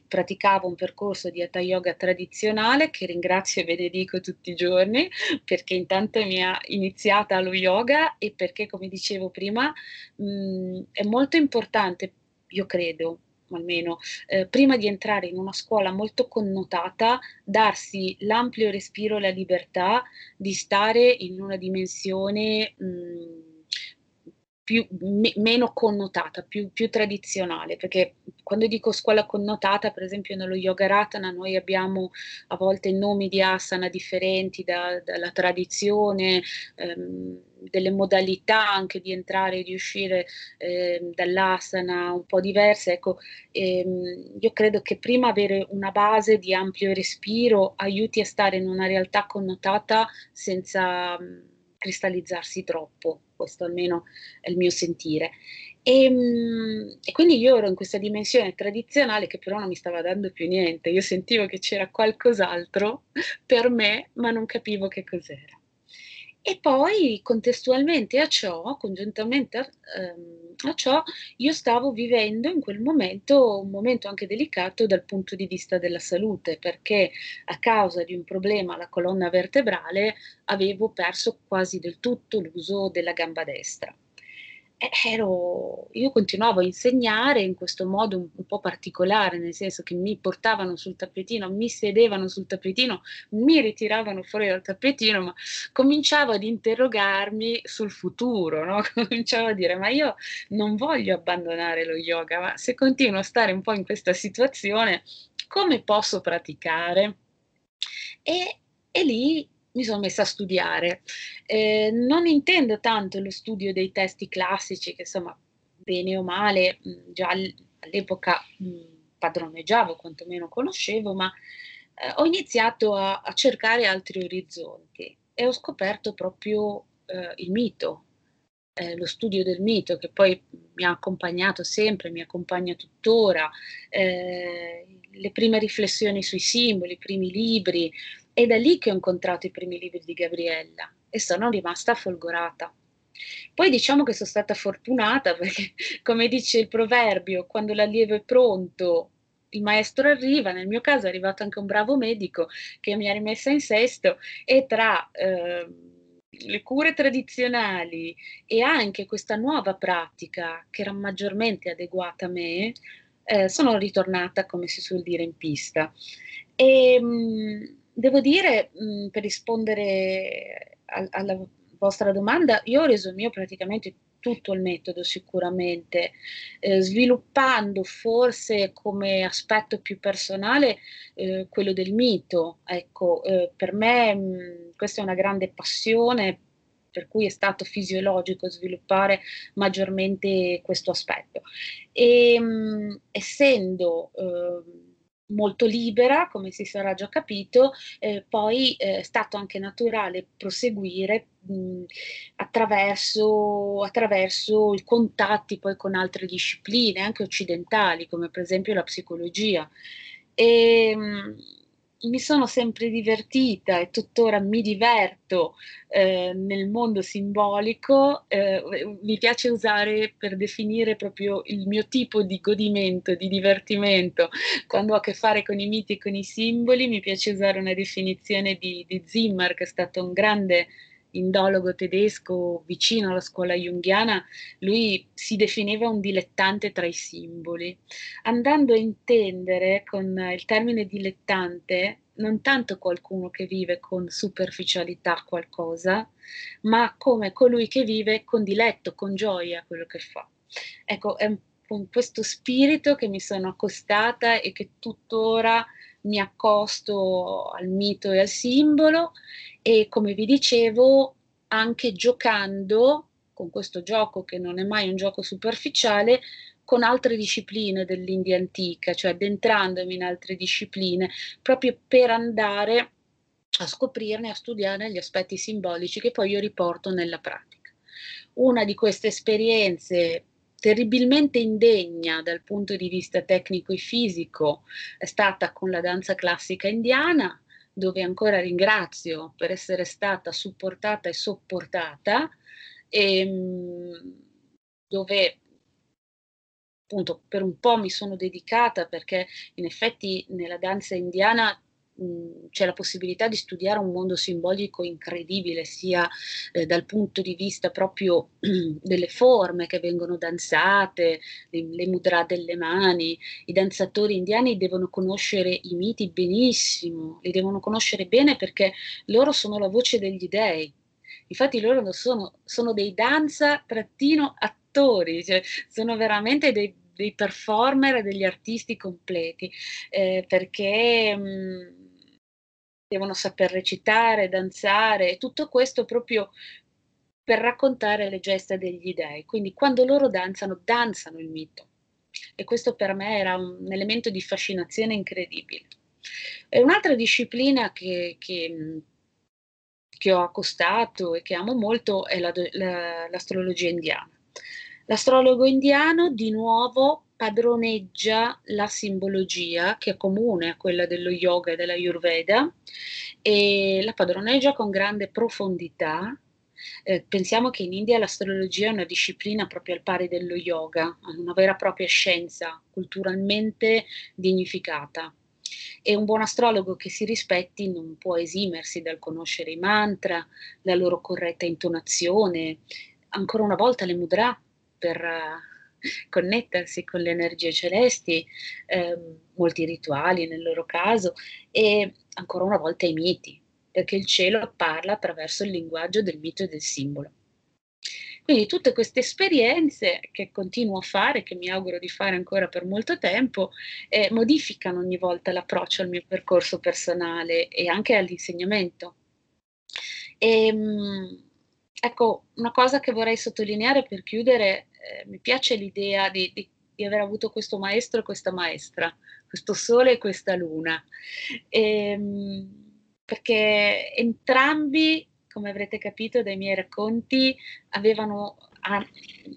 praticavo un percorso di Hatha Yoga tradizionale che ringrazio e benedico tutti i giorni perché intanto mi ha iniziata allo yoga e perché, come dicevo prima, mh, è molto importante, io credo, almeno eh, prima di entrare in una scuola molto connotata, darsi l'ampio respiro e la libertà di stare in una dimensione mh, più, me, meno connotata, più, più, tradizionale, perché quando dico scuola connotata, per esempio nello Yoga Ratana noi abbiamo a volte nomi di asana differenti da, dalla tradizione, ehm, delle modalità anche di entrare e di uscire eh, dall'asana un po' diverse. Ecco, ehm, io credo che prima avere una base di ampio respiro aiuti a stare in una realtà connotata senza cristallizzarsi troppo, questo almeno è il mio sentire. E, ehm, e, quindi io ero in questa dimensione tradizionale che però non mi stava dando più niente, io sentivo che c'era qualcos'altro per me, ma non capivo che cos'era. E poi contestualmente a ciò, congiuntamente a, ehm, a, ciò, io stavo vivendo in quel momento un momento anche delicato dal punto di vista della salute, perché a causa di un problema alla colonna vertebrale avevo perso quasi del tutto l'uso della gamba destra ero, io continuavo a insegnare in questo modo un, un, po' particolare, nel senso che mi portavano sul tappetino, mi sedevano sul tappetino, mi ritiravano fuori dal tappetino, ma cominciavo ad interrogarmi sul futuro, no? *laughs* cominciavo a dire ma io non voglio abbandonare lo yoga, ma se continuo a stare un po' in questa situazione, come posso praticare? E, e lì mi sono messa a studiare. Eh, non intendo tanto lo studio dei testi classici, che insomma, bene o male, mh, già all'epoca mh, padroneggiavo, quantomeno conoscevo, ma eh, ho iniziato a, a, cercare altri orizzonti e ho scoperto proprio eh, il mito, eh, lo studio del mito che poi mi ha accompagnato sempre, mi accompagna tuttora, eh, le prime riflessioni sui simboli, i primi libri, è da lì che ho incontrato i primi libri di Gabriella e sono rimasta folgorata. Poi diciamo che sono stata fortunata perché, *laughs* come dice il proverbio, quando l'allievo è pronto, il maestro arriva, nel mio caso è arrivato anche un bravo medico che mi ha rimessa in sesto e tra eh, le cure tradizionali e anche questa nuova pratica che era maggiormente adeguata a me, eh, sono ritornata, come si suol dire, in pista. E, mh, mm, devo dire, mh, mhmm, per rispondere a, alla vostra domanda, io ho reso mio praticamente tutto il metodo sicuramente, eh, sviluppando forse come aspetto più personale eh, quello del mito. Ecco, eh, per me mh, mhmm, questa è una grande passione per cui è stato fisiologico sviluppare maggiormente questo aspetto. E mh, essendo ehm, molto libera, come si sarà già capito, eh, poi eh, è stato anche naturale proseguire mh, attraverso, attraverso i contatti poi con altre discipline, anche occidentali, come per esempio la psicologia. E, mh, mi sono sempre divertita e tuttora mi diverto eh, nel mondo simbolico, eh, mi piace usare per definire proprio il mio tipo di godimento, di divertimento. Quando ho a che fare con i miti e con i simboli, mi piace usare una definizione di, di Zimmer, che è stato un grande indologo tedesco vicino alla scuola junghiana, lui si definiva un dilettante tra i simboli, andando a intendere con il termine dilettante non tanto qualcuno che vive con superficialità qualcosa, ma come colui che vive con diletto, con gioia quello che fa. Ecco, è con questo spirito che mi sono accostata e che tuttora mi accosto al mito e al simbolo e come vi dicevo anche giocando con questo gioco che non è mai un gioco superficiale con altre discipline dell'India antica, cioè addentrandomi in altre discipline proprio per andare a scoprirne, a studiare gli aspetti simbolici che poi io riporto nella pratica. Una di queste esperienze terribilmente indegna dal punto di vista tecnico e fisico è stata con la danza classica indiana, dove ancora ringrazio per essere stata supportata e sopportata, e, ehm, dove appunto per un po' mi sono dedicata perché in effetti nella danza indiana c'è la possibilità di studiare un mondo simbolico incredibile, sia eh, dal punto di vista proprio *clears throat* delle forme che vengono danzate, le, le mudra delle mani. I danzatori indiani devono conoscere i miti benissimo, li devono conoscere bene perché loro sono la voce degli dei. Infatti loro sono, sono dei danza-attori, cioè sono veramente dei dei performer e degli artisti completi, eh, perché mh, devono saper recitare, danzare, tutto questo proprio per raccontare le gesta degli dei. Quindi quando loro danzano, danzano il mito. E questo per me era un elemento di fascinazione incredibile. E un'altra disciplina che, che, che, ho accostato e che amo molto è la, la, l'astrologia indiana. L'astrologo indiano di nuovo padroneggia la simbologia che è comune a quella dello yoga e dell'ayurveda e la padroneggia con grande profondità. Eh, pensiamo che in India l'astrologia è una disciplina proprio al pari dello yoga, una vera e propria scienza culturalmente dignificata. E un buon astrologo che si rispetti non può esimersi dal conoscere i mantra, la loro corretta intonazione, ancora una volta le mudra per uh, connettersi con le energie celesti, eh, molti rituali nel loro caso e ancora una volta i miti, perché il cielo parla attraverso il linguaggio del mito e del simbolo. Quindi tutte queste esperienze che continuo a fare, che mi auguro di fare ancora per molto tempo, eh, modificano ogni volta l'approccio al mio percorso personale e anche all'insegnamento. E, ehm, Ecco, una cosa che vorrei sottolineare per chiudere, eh, mi piace l'idea di, di, di, aver avuto questo maestro e questa maestra, questo sole e questa luna, e, ehm, perché entrambi, come avrete capito dai miei racconti, avevano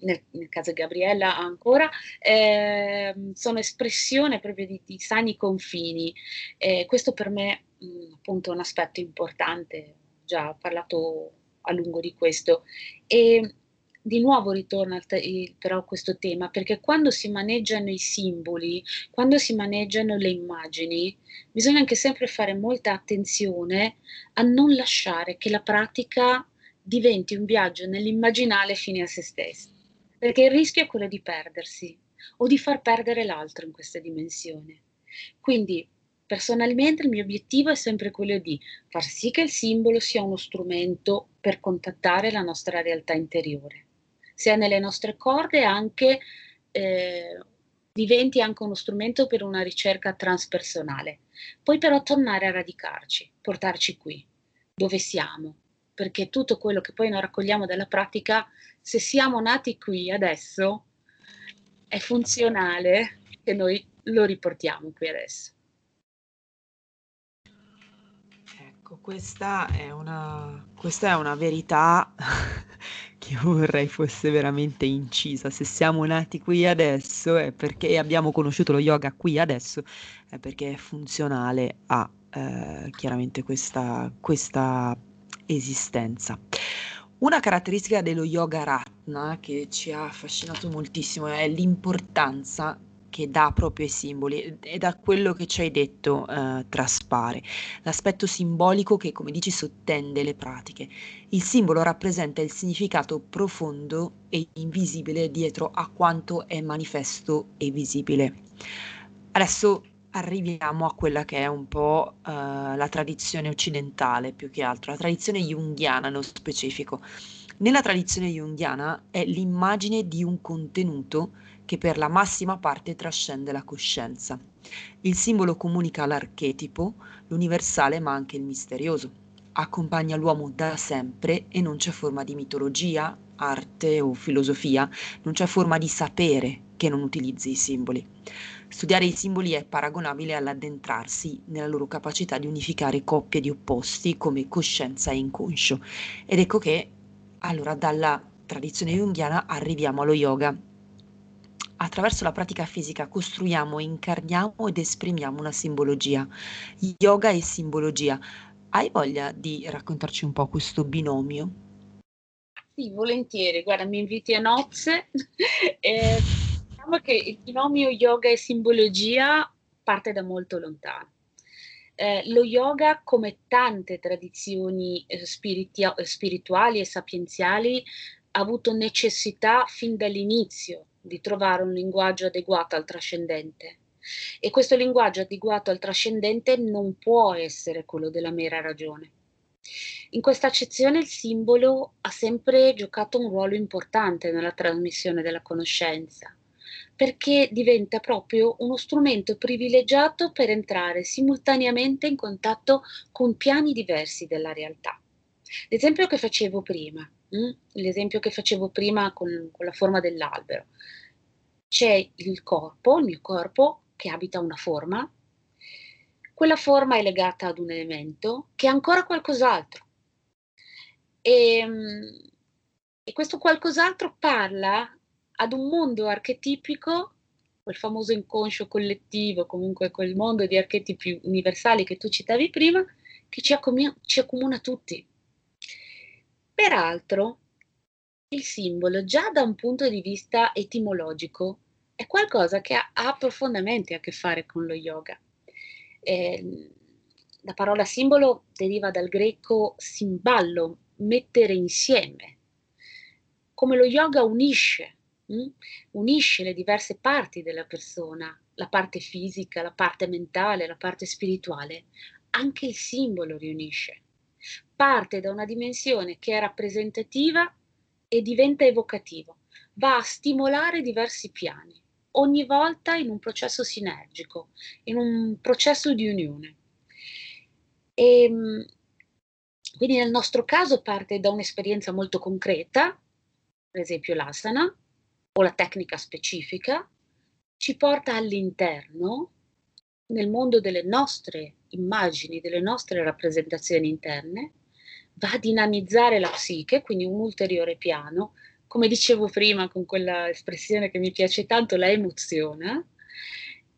nel, nel, caso di Gabriella ancora, eh, sono espressione proprio di, di sani confini. Eh, questo per me mh, appunto è un aspetto importante, già parlato a lungo di questo. E di nuovo ritorna però questo tema, perché quando si maneggiano i simboli, quando si maneggiano le immagini, bisogna anche sempre fare molta attenzione a non lasciare che la pratica diventi un viaggio nell'immaginale fine a se stessi, perché il rischio è quello di perdersi o di far perdere l'altro in questa dimensione. Quindi Personalmente il mio obiettivo è sempre quello di far sì che il simbolo sia uno strumento per contattare la nostra realtà interiore, sia nelle nostre corde anche eh, diventi anche uno strumento per una ricerca transpersonale. Poi però tornare a radicarci, portarci qui, dove siamo, perché tutto quello che poi noi raccogliamo dalla pratica, se siamo nati qui adesso, è funzionale che noi lo riportiamo qui adesso. Ecco, questa è una, questa è una verità *laughs* che vorrei fosse veramente incisa. Se siamo nati qui adesso è perché abbiamo conosciuto lo yoga qui adesso, è perché è funzionale a eh, chiaramente questa, questa esistenza. Una caratteristica dello yoga ratna che ci ha affascinato moltissimo è l'importanza che dà proprio ai simboli e da quello che ci hai detto eh, traspare. L'aspetto simbolico che, come dici, sottende le pratiche. Il simbolo rappresenta il significato profondo e invisibile dietro a quanto è manifesto e visibile. Adesso arriviamo a quella che è un po' uh, la tradizione occidentale più che altro, la tradizione junghiana nello specifico. Nella tradizione junghiana è l'immagine di un contenuto che per la massima parte trascende la coscienza. Il simbolo comunica l'archetipo, l'universale ma anche il misterioso. Accompagna l'uomo da sempre e non c'è forma di mitologia, arte o filosofia, non c'è forma di sapere che non utilizzi i simboli. Studiare i simboli è paragonabile all'addentrarsi nella loro capacità di unificare coppie di opposti come coscienza e inconscio. Ed ecco che allora dalla tradizione junghiana arriviamo allo yoga, attraverso la pratica fisica costruiamo, incarniamo ed esprimiamo una simbologia. Yoga e simbologia. Hai voglia di raccontarci un po' questo binomio? Sì, volentieri. Guarda, mi inviti a nozze. *laughs* eh, diciamo che il binomio yoga e simbologia parte da molto lontano. Eh, lo yoga, come tante tradizioni eh, spirituali e sapienziali, ha avuto necessità fin dall'inizio di trovare un linguaggio adeguato al trascendente. E questo linguaggio adeguato al trascendente non può essere quello della mera ragione. In questa accezione il simbolo ha sempre giocato un ruolo importante nella trasmissione della conoscenza, perché diventa proprio uno strumento privilegiato per entrare simultaneamente in contatto con piani diversi della realtà. L'esempio che facevo prima, Mm? l'esempio che facevo prima con, con la forma dell'albero. C'è il corpo, il mio corpo, che abita una forma, quella forma è legata ad un elemento che è ancora qualcos'altro. E, ehm, e, questo qualcos'altro parla ad un mondo archetipico, quel famoso inconscio collettivo, comunque quel mondo di archetipi universali che tu citavi prima, che ci accomuna, ci accomuna tutti. Peraltro, il simbolo, già da un punto di vista etimologico, è qualcosa che ha, ha profondamente a che fare con lo yoga. Eh, la parola simbolo deriva dal greco simballo, mettere insieme. Come lo yoga unisce, hm? unisce le diverse parti della persona, la parte fisica, la parte mentale, la parte spirituale, anche il simbolo riunisce parte da una dimensione che è rappresentativa e diventa evocativo, va a stimolare diversi piani, ogni volta in un processo sinergico, in un processo di unione. E, ehm, quindi nel nostro caso parte da un'esperienza molto concreta, per esempio l'asana o la tecnica specifica, ci porta all'interno, nel mondo delle nostre immagini, delle nostre rappresentazioni interne, va a dinamizzare la psiche, quindi un ulteriore piano, come dicevo prima con quella espressione che mi piace tanto, la emoziona,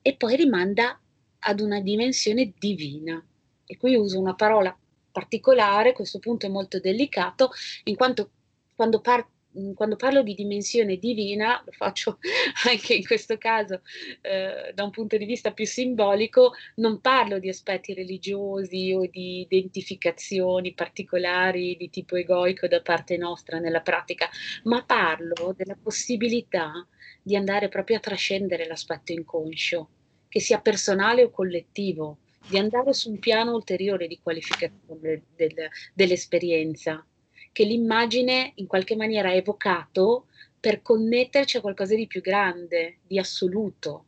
e poi rimanda ad una dimensione divina. E qui uso una parola particolare, questo punto è molto delicato, in quanto quando par- Mhmm, quando parlo di dimensione divina, lo faccio *laughs* anche in questo caso eh, da un punto di vista più simbolico, non parlo di aspetti religiosi o di identificazioni particolari di tipo egoico da parte nostra nella pratica, ma parlo della possibilità di andare proprio a trascendere l'aspetto inconscio, che sia personale o collettivo, di andare su un piano ulteriore di qualificazione del, dell'esperienza che l'immagine in qualche maniera ha evocato per connetterci a qualcosa di più grande, di assoluto,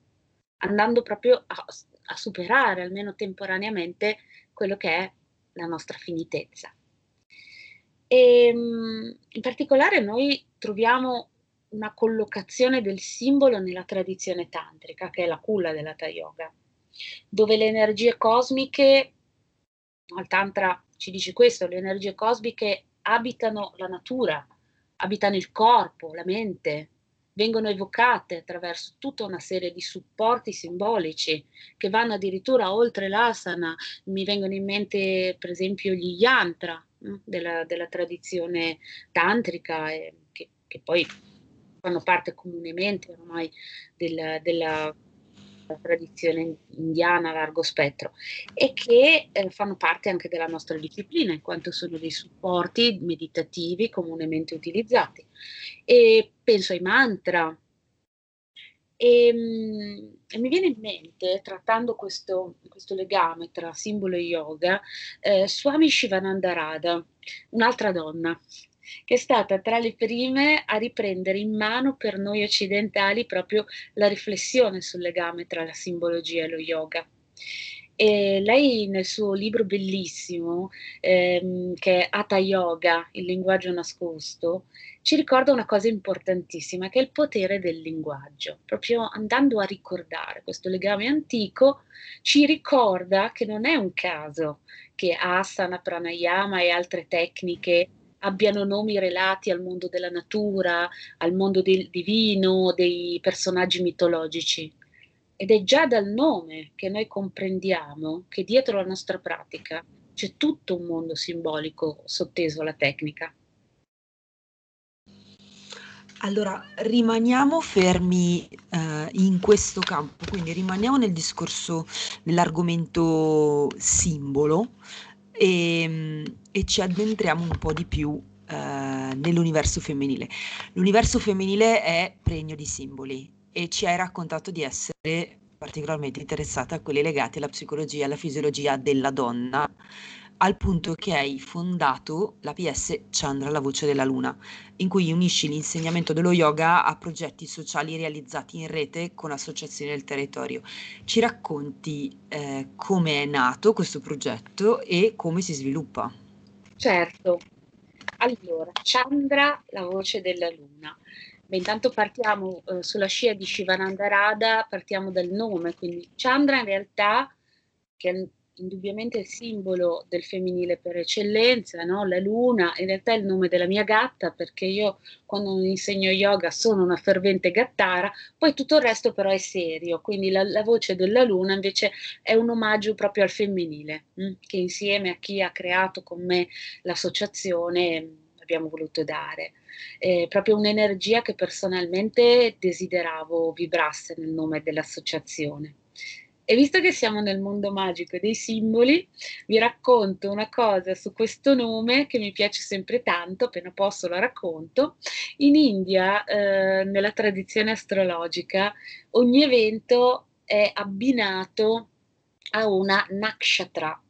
andando proprio a, a superare, almeno temporaneamente, quello che è la nostra finitezza. E, ehm, in particolare noi troviamo una collocazione del simbolo nella tradizione tantrica, che è la culla della Yoga, dove le energie cosmiche, al Tantra ci dice questo, le energie cosmiche abitano la natura, abitano il corpo, la mente, vengono evocate attraverso tutta una serie di supporti simbolici che vanno addirittura oltre l'asana. Mi vengono in mente per esempio gli yantra della, della, tradizione tantrica, eh, che, che, poi fanno parte comunemente ormai del, della tradizione indiana a largo spettro e che eh, fanno parte anche della nostra disciplina in quanto sono dei supporti meditativi comunemente utilizzati. E penso ai mantra. E, ehm, e mi viene in mente, trattando questo, questo legame tra simbolo e yoga, eh, Swami Shivananda Radha, un'altra donna, che è stata tra le prime a riprendere in mano per noi occidentali proprio la riflessione sul legame tra la simbologia e lo yoga. E lei nel suo libro bellissimo, ehm, che è Hatha Yoga, il linguaggio nascosto, ci ricorda una cosa importantissima, che è il potere del linguaggio. Proprio andando a ricordare questo legame antico, ci ricorda che non è un caso che asana, pranayama e altre tecniche abbiano nomi relati al mondo della natura, al mondo del divino, dei personaggi mitologici. Ed è già dal nome che noi comprendiamo che dietro la nostra pratica c'è tutto un mondo simbolico sotteso alla tecnica. Allora, rimaniamo fermi eh, in questo campo, quindi rimaniamo nel discorso dell'argomento simbolo e, ehm, e ci addentriamo un po' di più eh, nell'universo femminile. L'universo femminile è pregno di simboli e ci hai raccontato di essere particolarmente interessata a quelli legati alla psicologia, alla fisiologia della donna, al punto che hai fondato la PS Chandra, la voce della luna, in cui unisci l'insegnamento dello yoga a progetti sociali realizzati in rete con associazioni del territorio. Ci racconti eh, come è nato questo progetto e come si sviluppa? Certo. Allora, Chandra, la voce della luna. Beh, intanto partiamo eh, sulla scia di Shivananda Radha, partiamo dal nome, quindi Chandra in realtà, che indubbiamente il simbolo del femminile per eccellenza, no? la luna, in realtà è il nome della mia gatta perché io quando insegno yoga sono una fervente gattara, poi tutto il resto però è serio, quindi la, la voce della luna invece è un omaggio proprio al femminile, mh? Hm, che insieme a chi ha creato con me l'associazione abbiamo voluto dare. È proprio un'energia che personalmente desideravo vibrasse nel nome dell'associazione. E visto che siamo nel mondo magico dei simboli, vi racconto una cosa su questo nome che mi piace sempre tanto, appena posso la racconto. In India, eh, nella tradizione astrologica, ogni evento è abbinato a una nakshatra.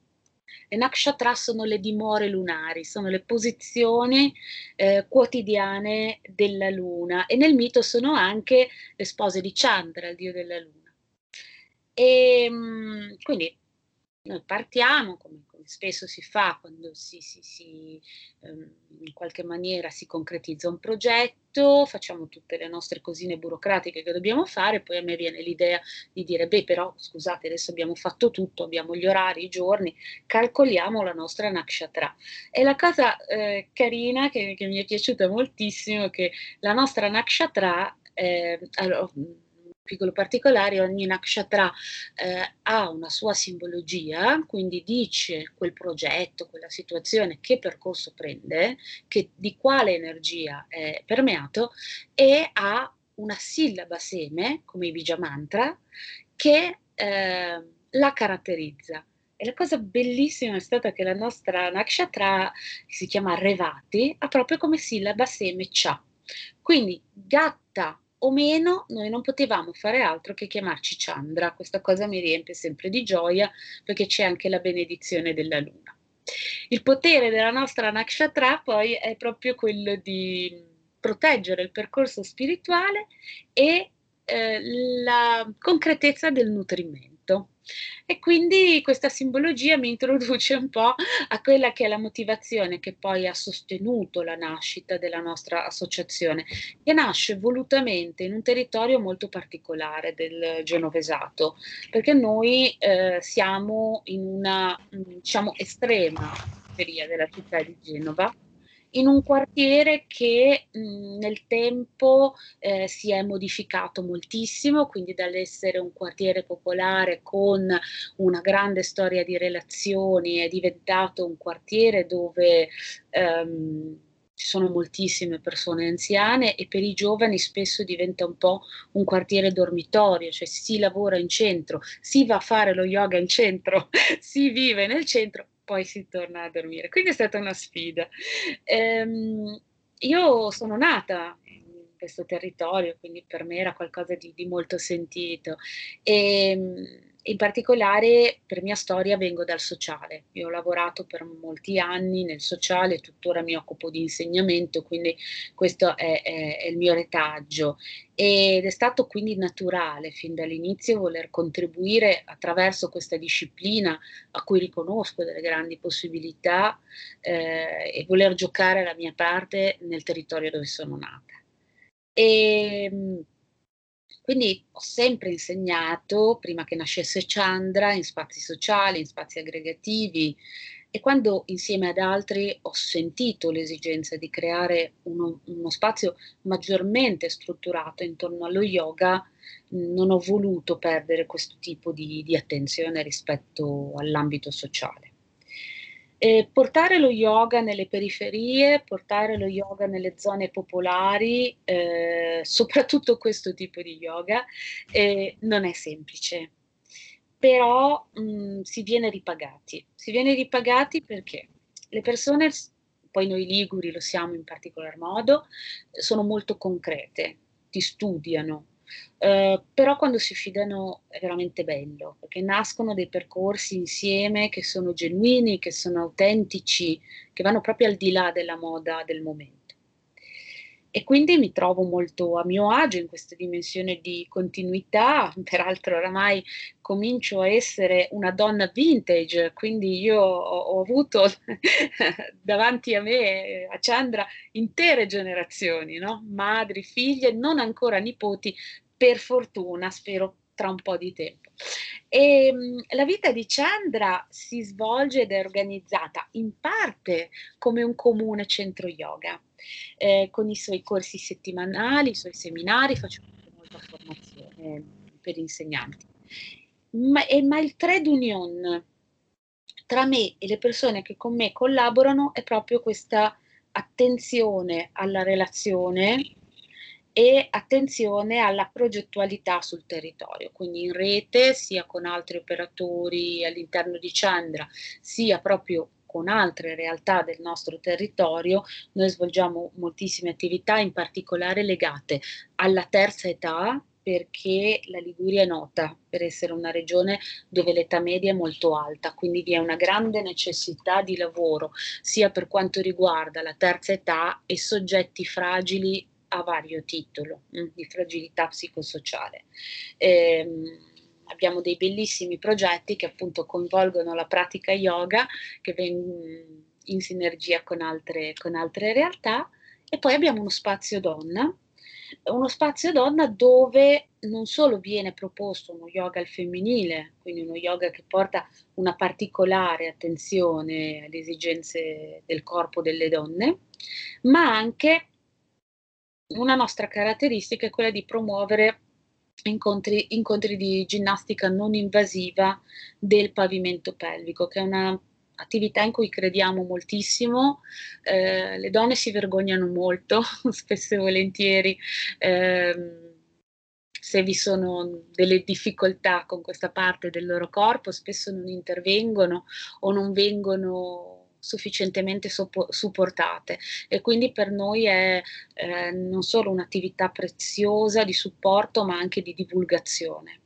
Le nakshatra sono le dimore lunari, sono le posizioni eh, quotidiane della luna e nel mito sono anche le spose di Chandra, il dio della luna. E ehm, quindi noi partiamo, come, come, spesso si fa quando si, si, si um, in qualche maniera si concretizza un progetto, facciamo tutte le nostre cosine burocratiche che dobbiamo fare, poi a me viene l'idea di dire, beh però scusate, adesso abbiamo fatto tutto, abbiamo gli orari, i giorni, calcoliamo la nostra nakshatra. E la cosa eh, carina che, che, mi è piaciuta moltissimo è che la nostra nakshatra... Eh, allora, piccolo particolare, ogni nakshatra eh, ha una sua simbologia, quindi dice quel progetto, quella situazione, che percorso prende, che, di quale energia è permeato e ha una sillaba seme, come i Bija Mantra, che eh, la caratterizza. E la cosa bellissima è stata che la nostra nakshatra, che si chiama Revati, ha proprio come sillaba seme Cha. Quindi gatta o meno, noi non potevamo fare altro che chiamarci Chandra. Questa cosa mi riempie sempre di gioia perché c'è anche la benedizione della luna. Il potere della nostra Nakshatra poi è proprio quello di proteggere il percorso spirituale e eh, la concretezza del nutrimento. E quindi questa simbologia mi introduce un po' a quella che è la motivazione che poi ha sostenuto la nascita della nostra associazione, che nasce volutamente in un territorio molto particolare del Genovesato, perché noi eh, siamo in una, diciamo, estrema periferia della città di Genova, in un quartiere che mh, nel tempo eh, si è modificato moltissimo, quindi dall'essere un quartiere popolare con una grande storia di relazioni è diventato un quartiere dove ehm, ci sono moltissime persone anziane e per i giovani spesso diventa un po' un quartiere dormitorio, cioè si lavora in centro, si va a fare lo yoga in centro, *laughs* si vive nel centro, poi si torna a dormire. Quindi è stata una sfida. Ehm, io sono nata in questo territorio, quindi per me era qualcosa di, di molto sentito. E, ehm, in particolare per mia storia vengo dal sociale. Io ho lavorato per molti anni nel sociale, tuttora mi occupo di insegnamento, quindi questo è, è, è il mio retaggio. Ed è stato quindi naturale fin dall'inizio voler contribuire attraverso questa disciplina a cui riconosco delle grandi possibilità eh, e voler giocare la mia parte nel territorio dove sono nata. E, ehm, quindi ho sempre insegnato, prima che nascesse Chandra, in spazi sociali, in spazi aggregativi e quando insieme ad altri ho sentito l'esigenza di creare uno, uno spazio maggiormente strutturato intorno allo yoga, non ho voluto perdere questo tipo di, di attenzione rispetto all'ambito sociale. Eh, portare lo yoga nelle periferie, portare lo yoga nelle zone popolari, eh, soprattutto questo tipo di yoga, eh, non è semplice. Però mh, mm, si viene ripagati. Si viene ripagati perché le persone, poi noi liguri lo siamo in particolar modo, sono molto concrete, ti studiano, eh, però quando si fidano è veramente bello, perché nascono dei percorsi insieme che sono genuini, che sono autentici, che vanno proprio al di là della moda del momento. E quindi mi trovo molto a mio agio in questa dimensione di continuità, *laughs* peraltro oramai comincio a essere una donna vintage, quindi io ho, ho avuto *laughs* davanti a me, a Chandra, intere generazioni, no? madri, figlie, non ancora nipoti, per fortuna, spero tra un po' di tempo. E, ehm, la vita di Chandra si svolge ed è organizzata in parte come un comune centro yoga, eh, con i suoi corsi settimanali, i suoi seminari, faccio molta formazione per insegnanti. Ma, e, ma il trade union tra me e le persone che con me collaborano è proprio questa attenzione alla relazione e attenzione alla progettualità sul territorio, quindi in rete sia con altri operatori all'interno di Chandra, sia proprio con altre realtà del nostro territorio, noi svolgiamo moltissime attività, in particolare legate alla terza età, perché la Liguria è nota per essere una regione dove l'età media è molto alta, quindi vi è una grande necessità di lavoro sia per quanto riguarda la terza età e soggetti fragili a vario titolo mm, di fragilità psicosociale. Ehm, abbiamo dei bellissimi progetti che appunto coinvolgono la pratica yoga che vengono in sinergia con altre, con altre realtà e poi abbiamo uno spazio donna uno spazio donna dove non solo viene proposto uno yoga al femminile, quindi uno yoga che porta una particolare attenzione alle esigenze del corpo delle donne, ma anche una nostra caratteristica è quella di promuovere incontri, incontri di ginnastica non invasiva del pavimento pelvico, che è una attività in cui crediamo moltissimo, eh, le donne si vergognano molto, *laughs* spesso e volentieri, eh, se vi sono delle difficoltà con questa parte del loro corpo, spesso non intervengono o non vengono sufficientemente soppo- supportate e quindi per noi è eh, non solo un'attività preziosa di supporto ma anche di divulgazione.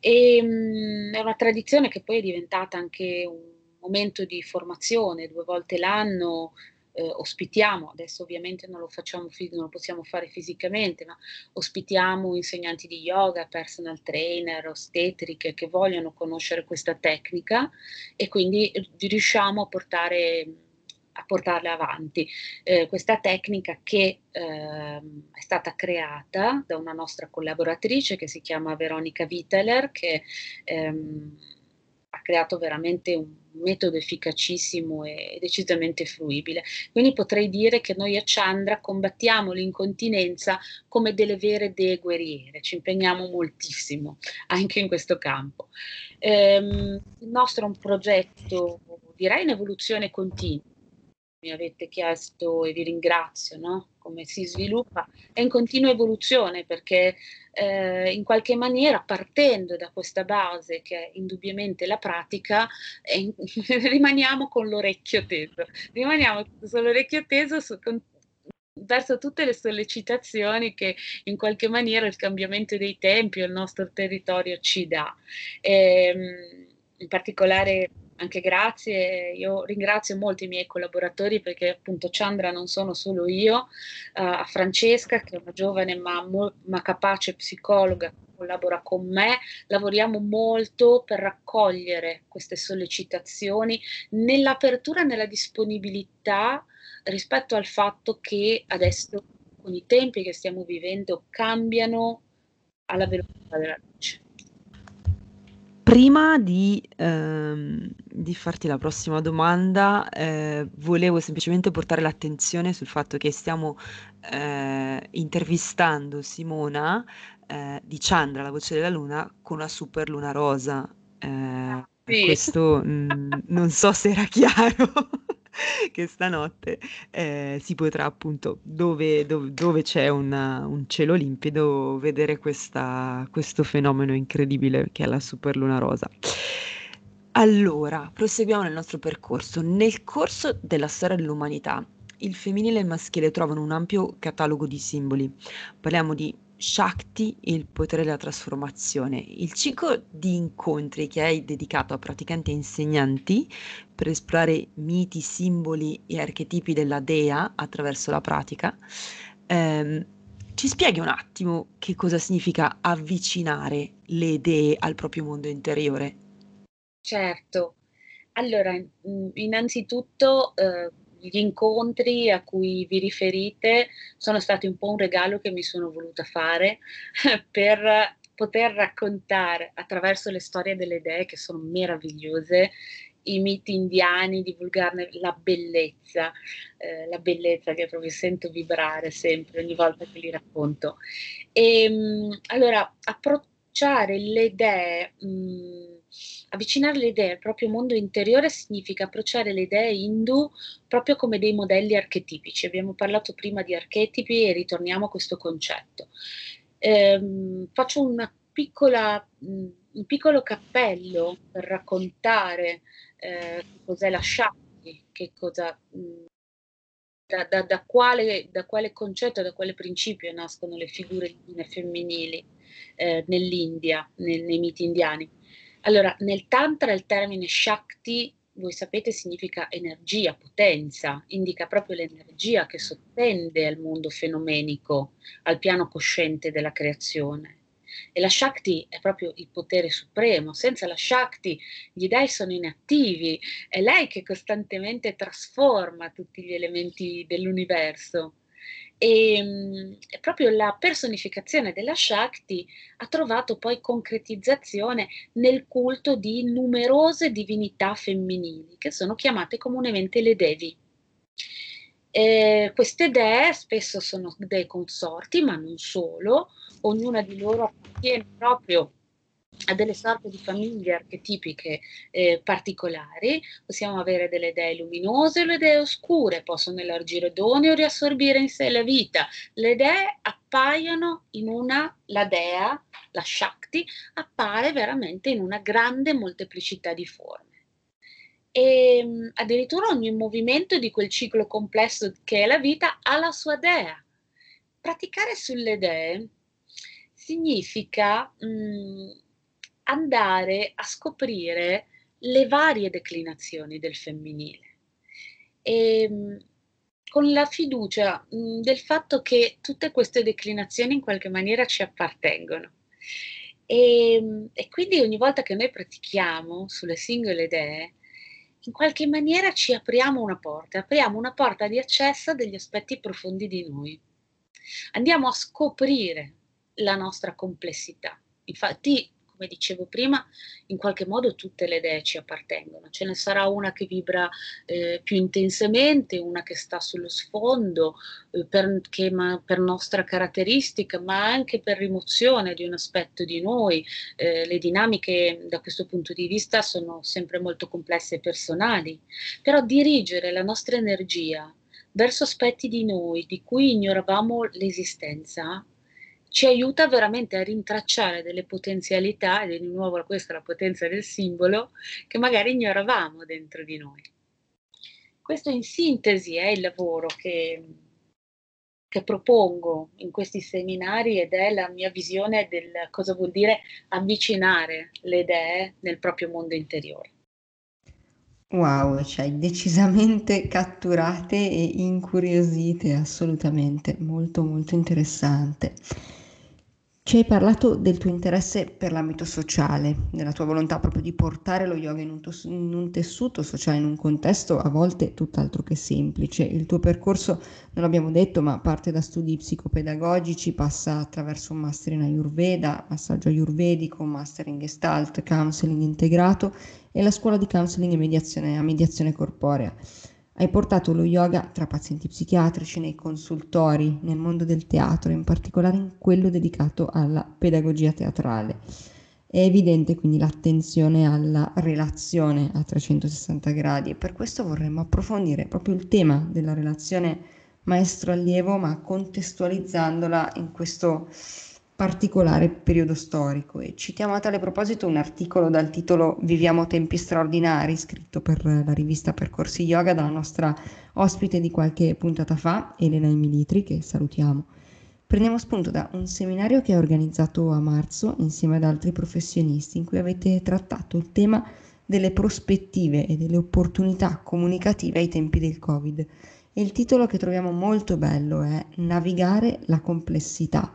E, mh, mm, è una tradizione che poi è diventata anche un momento di formazione, due volte l'anno eh, ospitiamo, adesso ovviamente non lo facciamo, non lo possiamo fare fisicamente, ma ospitiamo insegnanti di yoga, personal trainer, ostetriche che vogliono conoscere questa tecnica e quindi riusciamo a portare a portarla avanti. Eh, questa tecnica che eh, è stata creata da una nostra collaboratrice che si chiama Veronica Viteler, che ehm, creato veramente un metodo efficacissimo e decisamente fruibile. Quindi potrei dire che noi a Chandra combattiamo l'incontinenza come delle vere dee guerriere, ci impegniamo moltissimo anche in questo campo. Ehm, il nostro è un progetto, direi in evoluzione continua. Mi avete chiesto e vi ringrazio, no? come si sviluppa, è in continua evoluzione perché eh, in qualche maniera partendo da questa base che è indubbiamente la pratica, eh, *laughs* rimaniamo con l'orecchio teso, rimaniamo con l'orecchio teso su, con, verso tutte le sollecitazioni che in qualche maniera il cambiamento dei tempi o il nostro territorio ci dà. Ehm, in particolare anche grazie, io ringrazio molto i miei collaboratori perché appunto Chandra non sono solo io, uh, a Francesca che è una giovane ma, ma capace psicologa che collabora con me, lavoriamo molto per raccogliere queste sollecitazioni nell'apertura, nella disponibilità rispetto al fatto che adesso con i tempi che stiamo vivendo cambiano alla velocità della luce. Prima di, ehm, di farti la prossima domanda, eh, volevo semplicemente portare l'attenzione sul fatto che stiamo eh, intervistando Simona eh, di Chandra, la voce della luna, con una super luna rosa. Eh, sì. Questo mh, mm, non so se era chiaro. *laughs* *laughs* che stanotte eh, si potrà appunto, dove, dove, dove c'è una, un cielo limpido, vedere questa, questo fenomeno incredibile che è la superluna rosa. Allora, proseguiamo nel nostro percorso. Nel corso della storia dell'umanità, il femminile e il maschile trovano un ampio catalogo di simboli. Parliamo di Shakti, il potere della trasformazione. Il ciclo di incontri che hai dedicato a praticanti e insegnanti per esplorare miti, simboli e archetipi della dea attraverso la pratica. Ehm, ci spieghi un attimo che cosa significa avvicinare le dee al proprio mondo interiore? Certo. Allora, innanzitutto eh, gli incontri a cui vi riferite sono stati un po' un regalo che mi sono voluta fare *laughs* per poter raccontare attraverso le storie delle idee che sono meravigliose i miti indiani, divulgarne la bellezza, eh, la bellezza che proprio sento vibrare sempre ogni volta che li racconto. E ehm, allora, approcciare le idee mh, mm, Avvicinare le idee al proprio mondo interiore significa approcciare le idee hindu proprio come dei modelli archetipici. Abbiamo parlato prima di archetipi e ritorniamo a questo concetto. Ehm, faccio piccola, mh, un piccolo cappello per raccontare eh, cos'è la Shakti, che cosa, mh, da, da, da, quale, da, quale, concetto, da quale principio nascono le figure femminili eh, nell'India, nel, nei miti indiani. Allora, nel Tantra il termine Shakti, voi sapete, significa energia, potenza, indica proprio l'energia che sottende al mondo fenomenico, al piano cosciente della creazione. E la Shakti è proprio il potere supremo. Senza la Shakti gli dei sono inattivi, è lei che costantemente trasforma tutti gli elementi dell'universo. E mh, proprio la personificazione della Shakti ha trovato poi concretizzazione nel culto di numerose divinità femminili, che sono chiamate comunemente le Devi. Eh, queste dee spesso sono dei consorti, ma non solo, ognuna di loro appartiene proprio a delle sorte di famiglie archetipiche eh, particolari, possiamo avere delle dee luminose o le dee oscure, possono elargire doni o riassorbire in sé la vita. Le dee appaiono in una, la dea, la Shakti, appare veramente in una grande molteplicità di forme. E ehm, addirittura ogni movimento di quel ciclo complesso che è la vita ha la sua dea. Praticare sulle dee significa mh, mm, andare a scoprire le varie declinazioni del femminile. E, ehm, con la fiducia mh, del fatto che tutte queste declinazioni in qualche maniera ci appartengono. E, ehm, e, quindi ogni volta che noi pratichiamo sulle singole idee, in qualche maniera ci apriamo una porta, apriamo una porta di accesso a degli aspetti profondi di noi. Andiamo a scoprire la nostra complessità. Infatti, come dicevo prima, in qualche modo tutte le idee ci appartengono. Ce ne sarà una che vibra eh, più intensamente, una che sta sullo sfondo, eh, per, che, ma, per nostra caratteristica, ma anche per rimozione di un aspetto di noi. Eh, le dinamiche da questo punto di vista sono sempre molto complesse e personali, però dirigere la nostra energia verso aspetti di noi di cui ignoravamo l'esistenza ci aiuta veramente a rintracciare delle potenzialità, ed è di nuovo questa la potenza del simbolo, che magari ignoravamo dentro di noi. Questo in sintesi è il lavoro che, che propongo in questi seminari ed è la mia visione del cosa vuol dire avvicinare le idee nel proprio mondo interiore. Wow, cioè decisamente catturate e incuriosite, assolutamente, molto molto interessante. Ci hai parlato del tuo interesse per l'ambito sociale, della tua volontà proprio di portare lo yoga in un, tos- in un, tessuto sociale, in un contesto a volte tutt'altro che semplice. Il tuo percorso, non l'abbiamo detto, ma parte da studi psicopedagogici, passa attraverso un master in Ayurveda, massaggio ayurvedico, master in Gestalt, counseling integrato e la scuola di counseling e mediazione a mediazione corporea. Hai portato lo yoga tra pazienti psichiatrici, nei consultori, nel mondo del teatro, in particolare in quello dedicato alla pedagogia teatrale. È evidente quindi l'attenzione alla relazione a 360 gradi e per questo vorremmo approfondire proprio il tema della relazione maestro-allievo, ma contestualizzandola in questo particolare periodo storico e citiamo a tale proposito un articolo dal titolo Viviamo tempi straordinari, scritto per la rivista Percorsi Yoga dalla nostra ospite di qualche puntata fa, Elena Emilitri, che salutiamo. Prendiamo spunto da un seminario che ha organizzato a marzo insieme ad altri professionisti in cui avete trattato il tema delle prospettive e delle opportunità comunicative ai tempi del Covid. E il titolo che troviamo molto bello è Navigare la complessità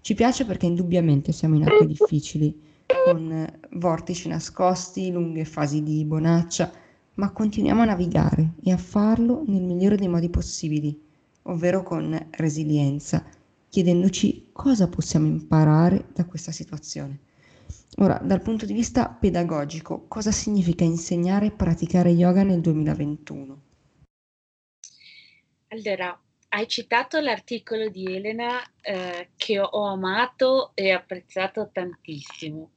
ci piace perché indubbiamente siamo in acque *laughs* difficili, con vortici nascosti, lunghe fasi di bonaccia, ma continuiamo a navigare e a farlo nel migliore dei modi possibili, ovvero con resilienza, chiedendoci cosa possiamo imparare da questa situazione. Ora, dal punto di vista pedagogico, cosa significa insegnare e praticare yoga nel 2021? Allora, hai citato l'articolo di Elena eh, che ho amato e apprezzato tantissimo.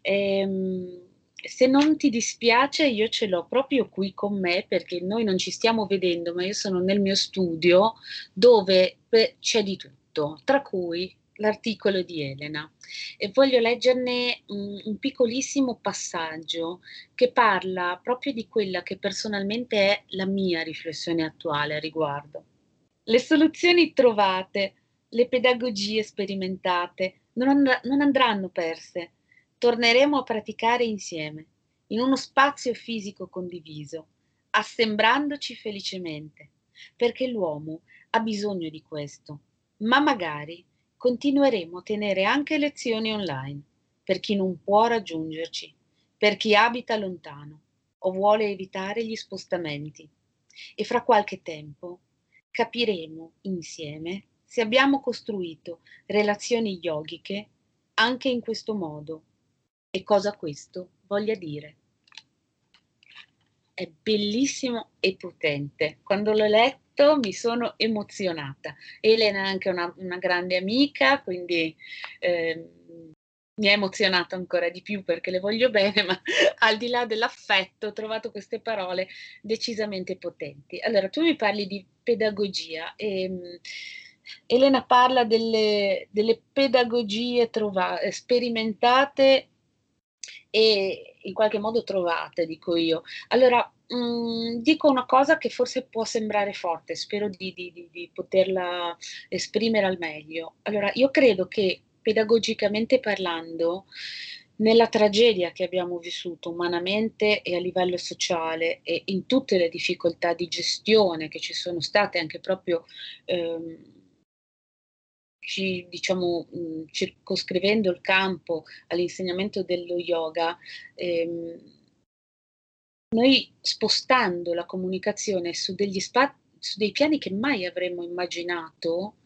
Ehm, se non ti dispiace, io ce l'ho proprio qui con me perché noi non ci stiamo vedendo, ma io sono nel mio studio dove c'è di tutto, tra cui l'articolo di Elena e voglio leggerne un, un, piccolissimo passaggio che parla proprio di quella che personalmente è la mia riflessione attuale a riguardo. Le soluzioni trovate, le pedagogie sperimentate non, and- non andranno perse. Torneremo a praticare insieme, in uno spazio fisico condiviso, assembrandoci felicemente, perché l'uomo ha bisogno di questo. Ma magari continueremo a tenere anche lezioni online per chi non può raggiungerci, per chi abita lontano o vuole evitare gli spostamenti. E fra qualche tempo capiremo insieme se abbiamo costruito relazioni yogiche anche in questo modo e cosa questo voglia dire. È bellissimo e potente. Quando l'ho letto mi sono emozionata. Elena è anche una, una grande amica, quindi eh, mi ha emozionato ancora di più perché le voglio bene, ma *laughs* al di là dell'affetto ho trovato queste parole decisamente potenti. Allora, tu mi parli di pedagogia e um, Elena parla delle, delle pedagogie trovate, sperimentate e in qualche modo trovate, dico io. Allora, mh, mm, dico una cosa che forse può sembrare forte, spero di, di, di, di poterla esprimere al meglio. Allora, io credo che pedagogicamente parlando, nella tragedia che abbiamo vissuto umanamente e a livello sociale e in tutte le difficoltà di gestione che ci sono state anche proprio ehm, ci, diciamo, mh, circoscrivendo il campo all'insegnamento dello yoga, ehm, noi spostando la comunicazione su degli spazi su dei piani che mai avremmo immaginato,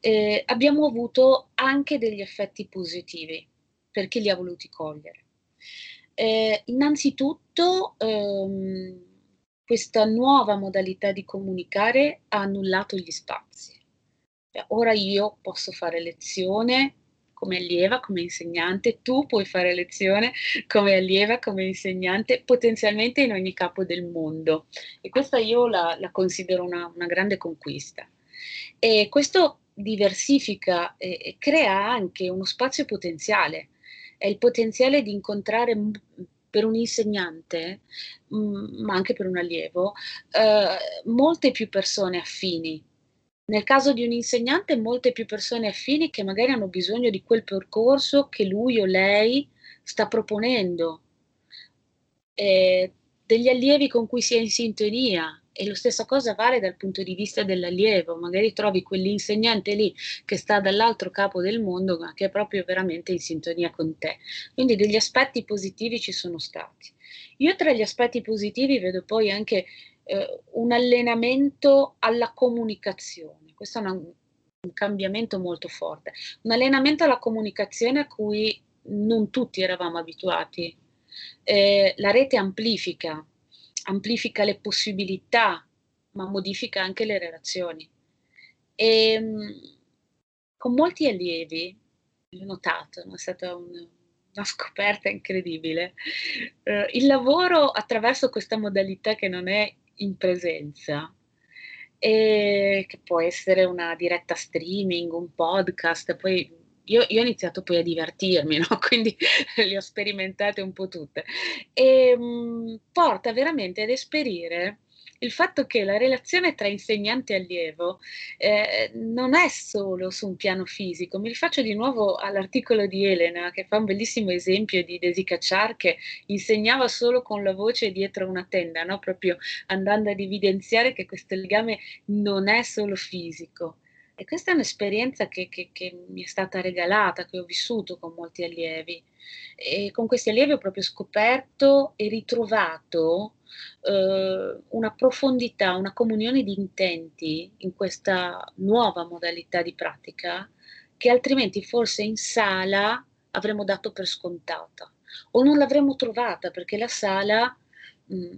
eh, abbiamo avuto anche degli effetti positivi. perché li ha voluti cogliere. Eh, innanzitutto ehm, questa nuova modalità di comunicare ha annullato gli spazi. Ora io posso fare lezione come allieva, come insegnante, tu puoi fare lezione come allieva, come insegnante, potenzialmente in ogni capo del mondo. E questa io la, la considero una, una, grande conquista. E questo diversifica e, e crea anche uno spazio potenziale. È il potenziale di incontrare per un insegnante, mh, ma anche per un allievo, eh, molte più persone affini nel caso di un insegnante, molte più persone affini che magari hanno bisogno di quel percorso che lui o lei sta proponendo, eh, degli allievi con cui si è in sintonia. E lo stessa cosa vale dal punto di vista dell'allievo, magari trovi quell'insegnante lì che sta dall'altro capo del mondo, ma che è proprio veramente in sintonia con te. Quindi degli aspetti positivi ci sono stati. Io tra gli aspetti positivi vedo poi anche eh, un allenamento alla comunicazione. Questo è una, un cambiamento molto forte. Un allenamento alla comunicazione a cui non tutti eravamo abituati. Eh, la rete amplifica, amplifica le possibilità, ma modifica anche le relazioni. E, ehm, con molti allievi, l'ho notato, è stata un, una scoperta incredibile. Eh, il lavoro attraverso questa modalità che non è in presenza, e che può essere una diretta streaming, un podcast, poi io, io, ho iniziato poi a divertirmi, *laughs* no? quindi *laughs* le ho sperimentate un po' tutte, e mh, mm, porta veramente ad esperire il fatto che la relazione tra insegnante e allievo eh, non è solo su un piano fisico. Mi rifaccio di nuovo all'articolo di Elena che fa un bellissimo esempio di Desi Cacciar che insegnava solo con la voce dietro una tenda, no? proprio andando ad evidenziare che questo legame non è solo fisico. E questa è un'esperienza che, che, che, mi è stata regalata, che ho vissuto con molti allievi. E con questi allievi ho proprio scoperto e ritrovato eh, una profondità, una comunione di intenti in questa nuova modalità di pratica che altrimenti forse in sala avremmo dato per scontata o non l'avremmo trovata perché la sala mh,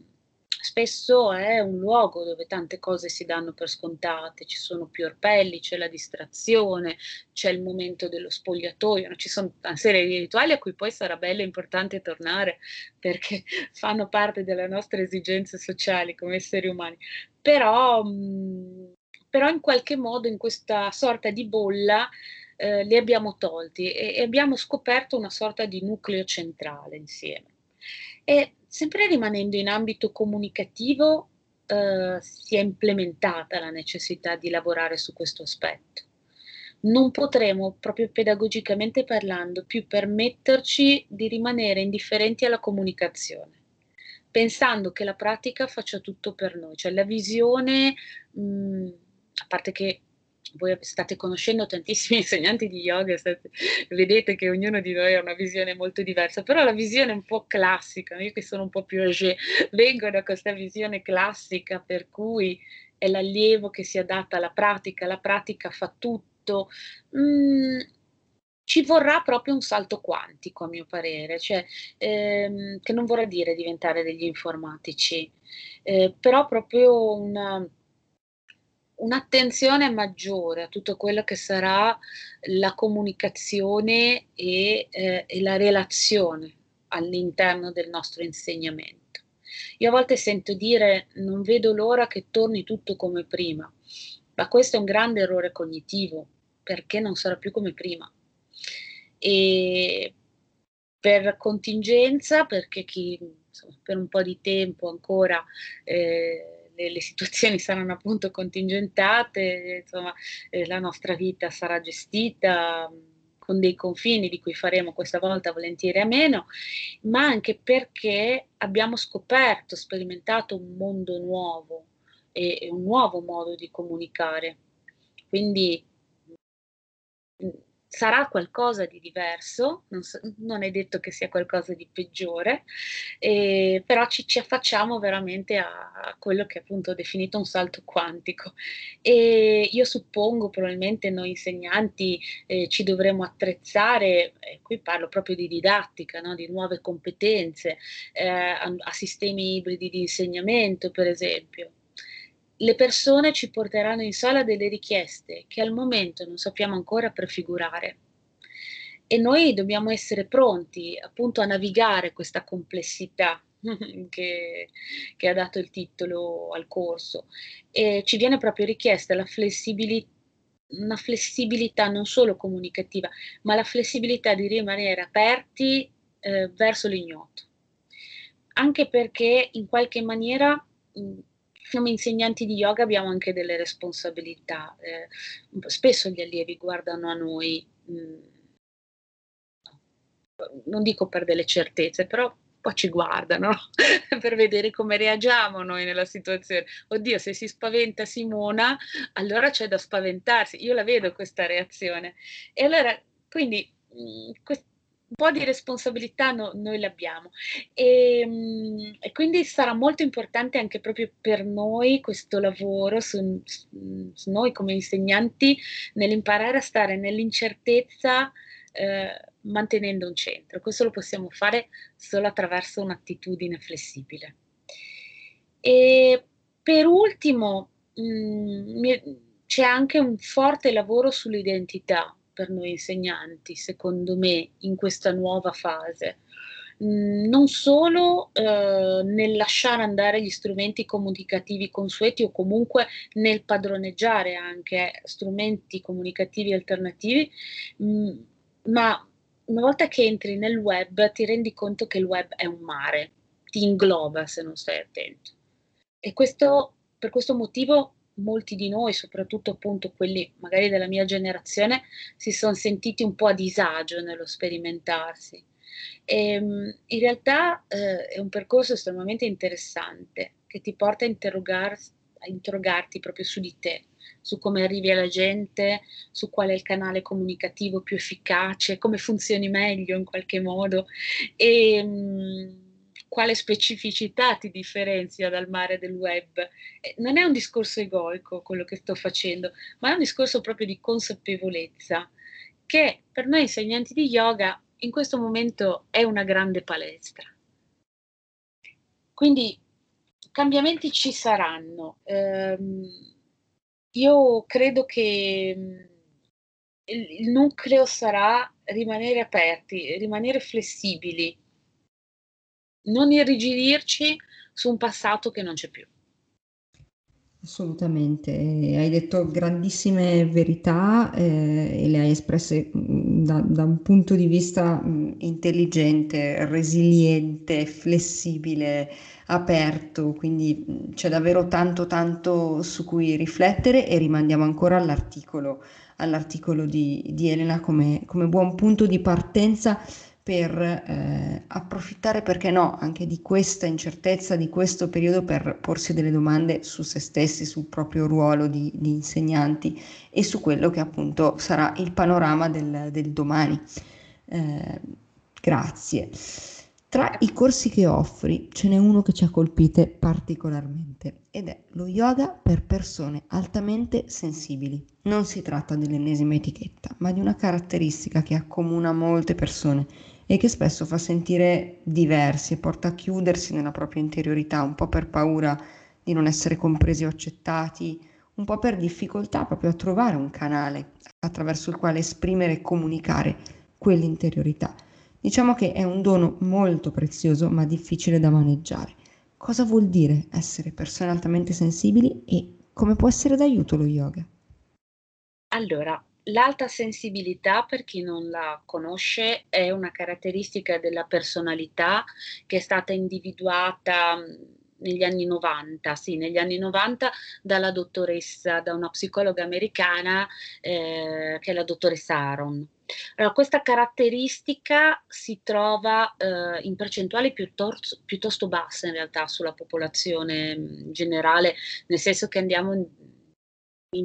spesso è un luogo dove tante cose si danno per scontate, ci sono più orpelli, c'è la distrazione, c'è il momento dello spogliatoio, no? ci sono una serie di rituali a cui poi sarà bello e importante tornare *laughs* perché fanno parte delle nostre esigenze sociali come esseri umani. Però, mh, però in qualche modo in questa sorta di bolla eh, li abbiamo tolti e, e abbiamo scoperto una sorta di nucleo centrale insieme. E sempre rimanendo in ambito comunicativo, eh, si è implementata la necessità di lavorare su questo aspetto. Non potremo, proprio pedagogicamente parlando, più permetterci di rimanere indifferenti alla comunicazione, pensando che la pratica faccia tutto per noi, cioè la visione, mh, a parte che voi state conoscendo tantissimi *laughs* insegnanti di yoga, state, vedete che ognuno di noi ha una visione molto diversa, però la visione un po' classica, io che sono un po' più âgé, vengo da questa visione classica per cui è l'allievo che si adatta alla pratica, la pratica fa tutto. Mm, ci vorrà proprio un salto quantico, a mio parere, cioè, ehm, che non vorrà dire diventare degli informatici, eh, però proprio una un'attenzione maggiore a tutto quello che sarà la comunicazione e, eh, e la relazione all'interno del nostro insegnamento. Io a volte sento dire non vedo l'ora che torni tutto come prima, ma questo è un grande errore cognitivo perché non sarà più come prima. E per contingenza, perché chi insomma, per un po' di tempo ancora eh, le, le, situazioni *laughs* saranno appunto contingentate, insomma eh, la nostra vita sarà gestita mm, con dei confini di cui faremo questa volta volentieri a meno, ma anche perché abbiamo scoperto, sperimentato un mondo nuovo e, e un nuovo modo di comunicare. Quindi sarà qualcosa di diverso, non, so, non, è detto che sia qualcosa di peggiore, eh, però ci, ci, affacciamo veramente a, a, quello che appunto ho definito un salto quantico. E io suppongo probabilmente noi insegnanti eh, ci dovremo attrezzare, eh, qui parlo proprio di didattica, no? di nuove competenze, eh, a, a sistemi ibridi di insegnamento per esempio le persone ci porteranno in sala delle richieste che al momento non sappiamo ancora prefigurare e noi dobbiamo essere pronti appunto a navigare questa complessità *laughs* che, che, ha dato il titolo al corso e ci viene proprio richiesta la flessibilità una flessibilità non solo comunicativa, ma la flessibilità di rimanere aperti eh, verso l'ignoto. Anche perché in qualche maniera mh, come insegnanti di yoga abbiamo anche delle responsabilità. Eh, spesso gli allievi guardano a noi, mh, mm, non dico per delle certezze, però poi ci guardano *laughs* per vedere come reagiamo noi nella situazione. Oddio, se si spaventa Simona, allora c'è da spaventarsi. Io la vedo questa reazione. E allora, quindi, mh, mm, quest- un po' di responsabilità no, noi l'abbiamo e, ehm, e, quindi sarà molto importante anche proprio per noi questo lavoro su, su noi come insegnanti nell'imparare a stare nell'incertezza eh, mantenendo un centro. Questo lo possiamo fare solo attraverso un'attitudine flessibile. E per ultimo mh, mm, c'è anche un forte lavoro sull'identità per noi insegnanti, secondo me, in questa nuova fase. Mm, non solo eh, nel lasciare andare gli strumenti comunicativi consueti o comunque nel padroneggiare anche strumenti comunicativi alternativi, mm, ma una volta che entri nel web ti rendi conto che il web è un mare, ti ingloba se non stai attento. E questo, per questo motivo molti di noi, soprattutto appunto quelli magari della mia generazione, si sono sentiti un po' a disagio nello sperimentarsi. E, ehm, in realtà eh, è un percorso estremamente interessante che ti porta a, a interrogarti proprio su di te, su come arrivi alla gente, su qual è il canale comunicativo più efficace, come funzioni meglio in qualche modo. E, mh, quale specificità ti differenzia dal mare del web. Non è un discorso egoico quello che sto facendo, ma è un discorso proprio di consapevolezza che per noi insegnanti di yoga in questo momento è una grande palestra. Quindi cambiamenti ci saranno. Um, io credo che mm, il, il nucleo sarà rimanere aperti, rimanere flessibili, non irrigidirci su un passato che non c'è più. Assolutamente, hai detto grandissime verità eh, e le hai espresse mm, da, da un punto di vista mh, mm, intelligente, resiliente, flessibile, aperto, quindi mm, c'è davvero tanto tanto su cui riflettere e rimandiamo ancora all'articolo, all'articolo di, di Elena come, come buon punto di partenza per eh, approfittare, perché no, anche di questa incertezza, di questo periodo per porsi delle domande su se stessi, sul proprio ruolo di, di insegnanti e su quello che appunto sarà il panorama del, del domani. Eh, grazie. Tra i corsi che offri ce n'è uno che ci ha colpite particolarmente ed è lo yoga per persone altamente sensibili. Non si tratta dell'ennesima etichetta, ma di una caratteristica che accomuna molte persone e che spesso fa sentire diversi e porta a chiudersi nella propria interiorità, un po' per paura di non essere compresi o accettati, un po' per difficoltà proprio a trovare un canale attraverso il quale esprimere e comunicare quell'interiorità. Diciamo che è un dono molto prezioso ma difficile da maneggiare. Cosa vuol dire essere persone altamente sensibili e come può essere d'aiuto lo yoga? Allora, L'alta sensibilità, per chi non la conosce, è una caratteristica della personalità che è stata individuata negli anni 90, sì, negli anni 90 dalla dottoressa, da una psicologa americana eh, che è la dottoressa Aaron. Allora, questa caratteristica si trova eh, in percentuali piuttosto, piuttosto, basse in realtà sulla popolazione generale, nel senso che andiamo in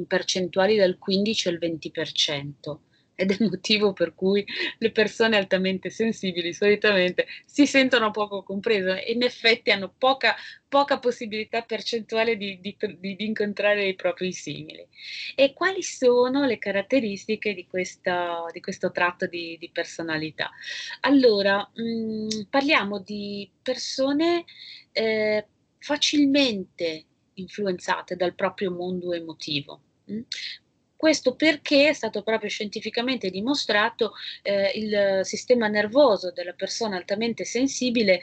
percentuali dal 15 al 20%. ed è il motivo per cui le persone altamente sensibili solitamente si sentono poco comprese e in effetti hanno poca, poca possibilità percentuale di, di, di, incontrare i propri simili. E quali sono le caratteristiche di, questa, questo tratto di, personalità? Allora, mh, mm, parliamo di persone eh, facilmente influenzate dal proprio mondo emotivo. Mm? Questo perché è stato proprio scientificamente dimostrato eh, il sistema nervoso della persona altamente sensibile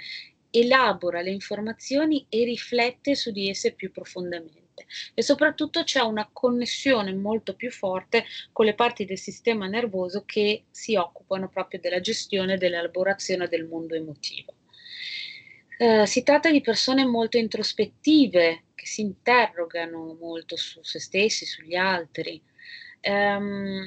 elabora le informazioni e riflette su di esse più profondamente e soprattutto c'è una connessione molto più forte con le parti del sistema nervoso che si occupano proprio della gestione e dell'elaborazione del mondo emotivo. Eh, si tratta di persone molto introspettive che si interrogano molto su se stessi, sugli altri, ehm,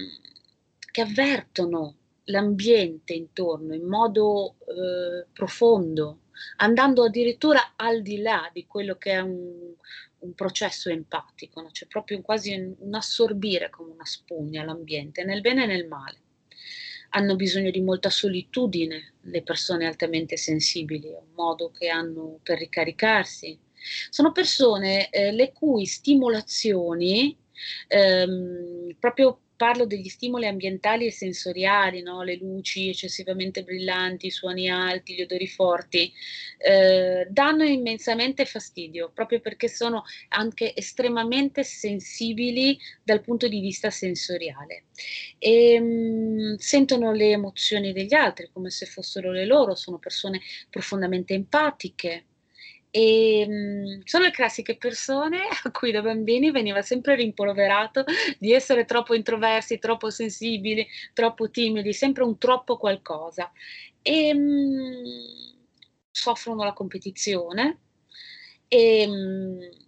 che avvertono l'ambiente intorno in modo eh, profondo, andando addirittura al di là di quello che è un, un processo empatico, no? c'è proprio quasi un, un assorbire come una spugna l'ambiente, nel bene e nel male. Hanno bisogno di molta solitudine le persone altamente sensibili, è un modo che hanno per ricaricarsi. Sono persone eh, le cui stimolazioni ehm, proprio parlo degli stimoli ambientali e sensoriali, no? le luci eccessivamente brillanti, i suoni alti, gli odori forti, eh, danno immensamente fastidio, proprio perché sono anche estremamente sensibili dal punto di vista sensoriale. E, mh, sentono le emozioni degli altri come se fossero le loro, sono persone profondamente empatiche, e mh, mhmm, sono le classiche persone *laughs* a cui da bambini veniva sempre rimpolverato di essere troppo introversi, troppo sensibili, troppo timidi, sempre un troppo qualcosa. E mh, mhmm, soffrono la competizione e, mh, mhmm,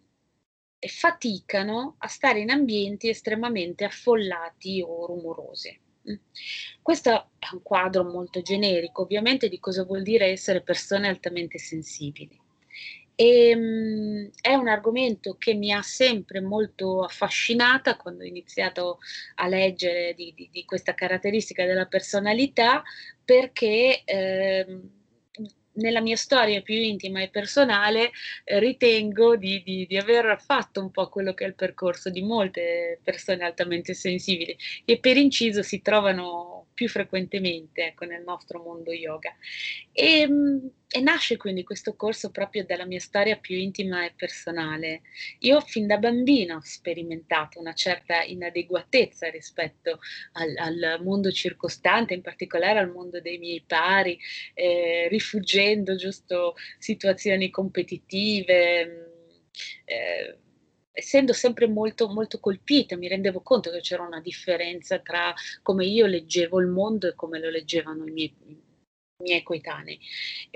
e faticano a stare in ambienti estremamente affollati o rumorosi. Questo è un quadro molto generico, ovviamente, di cosa vuol dire essere persone altamente sensibili. E, um, è un argomento che mi ha sempre molto affascinata quando ho iniziato a leggere di, di, di questa caratteristica della personalità perché eh, nella mia storia più intima e personale eh, ritengo di, di, di, aver fatto un po' quello che è il percorso di molte persone altamente sensibili e per inciso si trovano più frequentemente ecco, nel nostro mondo yoga. E, ehm, e, nasce quindi questo corso proprio dalla mia storia più intima e personale. Io fin da bambina ho sperimentato una certa inadeguatezza rispetto al, al mondo circostante, in particolare al mondo dei miei pari, eh, rifuggendo giusto situazioni competitive. Eh, essendo sempre molto, molto colpita, mi rendevo conto che c'era una differenza tra come io leggevo il mondo e come lo leggevano i miei, i miei coetanei,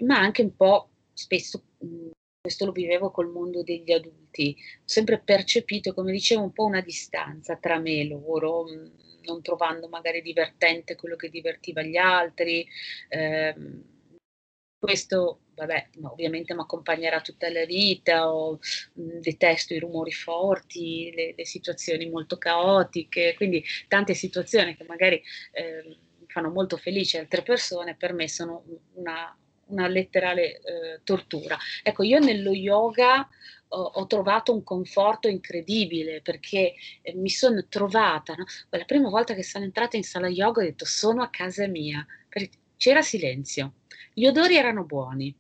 ma anche un po' spesso mh, questo lo vivevo col mondo degli adulti, ho sempre percepito, come dicevo, un po' una distanza tra me e loro, mh, non trovando magari divertente quello che divertiva gli altri. Ehm, questo vabbè, ovviamente mi accompagnerà tutta la vita, o, mh, detesto i rumori forti, le, le, situazioni molto caotiche, quindi tante situazioni che magari eh, fanno molto felici altre persone, per me sono una, una letterale eh, tortura. Ecco, io nello yoga ho, ho, trovato un conforto incredibile perché eh, mi sono trovata, no? la prima volta che sono entrata in sala yoga ho detto sono a casa mia, c'era silenzio gli odori erano buoni.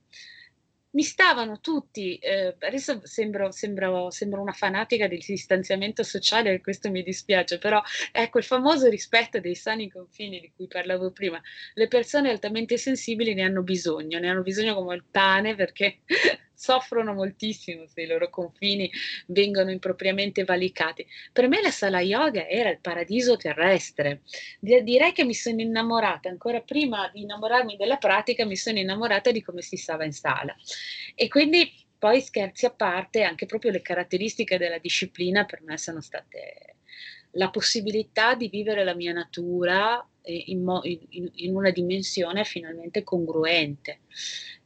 Mi stavano tutti, eh, adesso sembro, sembro, sembro, una fanatica del distanziamento sociale e questo mi dispiace, però ecco il famoso rispetto dei sani confini di cui parlavo prima. Le persone altamente sensibili ne hanno bisogno, ne hanno bisogno come il pane perché soffrono moltissimo se i loro confini vengono impropriamente valicati. Per me la sala yoga era il paradiso terrestre. direi che mi sono innamorata, ancora prima di innamorarmi della pratica, mi sono innamorata di come si stava in sala. E quindi poi scherzi a parte, anche proprio le caratteristiche della disciplina per me sono state la possibilità di vivere la mia natura in, mo- in, in una dimensione finalmente congruente.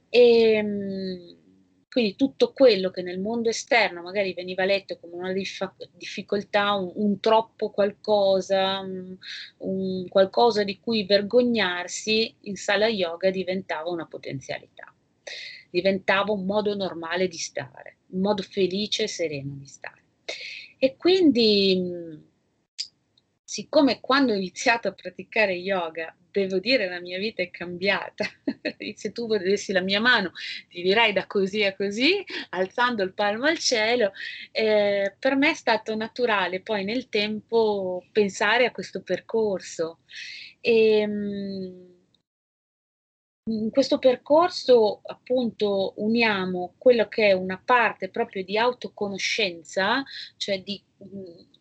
E, ehm, Quindi tutto quello che nel mondo esterno magari veniva letto come una dif- difficoltà, un, un, troppo qualcosa, un, un qualcosa di cui vergognarsi, in sala yoga diventava una potenzialità, diventava un modo normale di stare, un modo felice e sereno di stare. E quindi siccome quando ho iniziato a praticare yoga, devo dire la mia vita è cambiata. *laughs* Se tu vedessi la mia mano, ti direi da così a così, alzando il palmo al cielo. Eh, per me è stato naturale poi nel tempo pensare a questo percorso. E, ehm, in questo percorso appunto uniamo quello che è una parte proprio di autoconoscenza, cioè di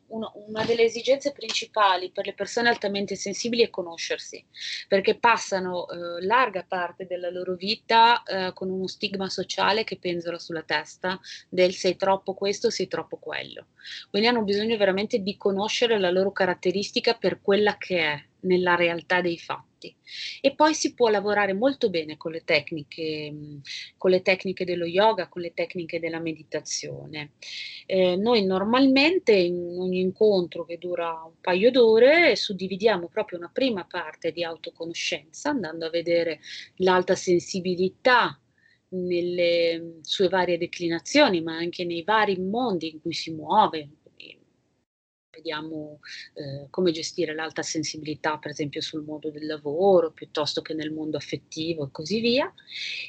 una, una, delle esigenze principali per le persone altamente sensibili è conoscersi, perché passano eh, larga parte della loro vita eh, con uno stigma sociale che penzola sulla testa del sei troppo questo, sei troppo quello. Quindi hanno bisogno veramente di conoscere la loro caratteristica per quella che è nella realtà dei fatti. E poi si può lavorare molto bene con le tecniche, con le tecniche dello yoga, con le tecniche della meditazione. Eh, noi normalmente in ogni incontro che dura un paio d'ore suddividiamo proprio una prima parte di autoconoscenza, andando a vedere l'alta sensibilità nelle sue varie declinazioni, ma anche nei vari mondi in cui si muove, vediamo eh, come gestire l'alta sensibilità, per esempio sul mondo del lavoro, piuttosto che nel mondo affettivo e così via.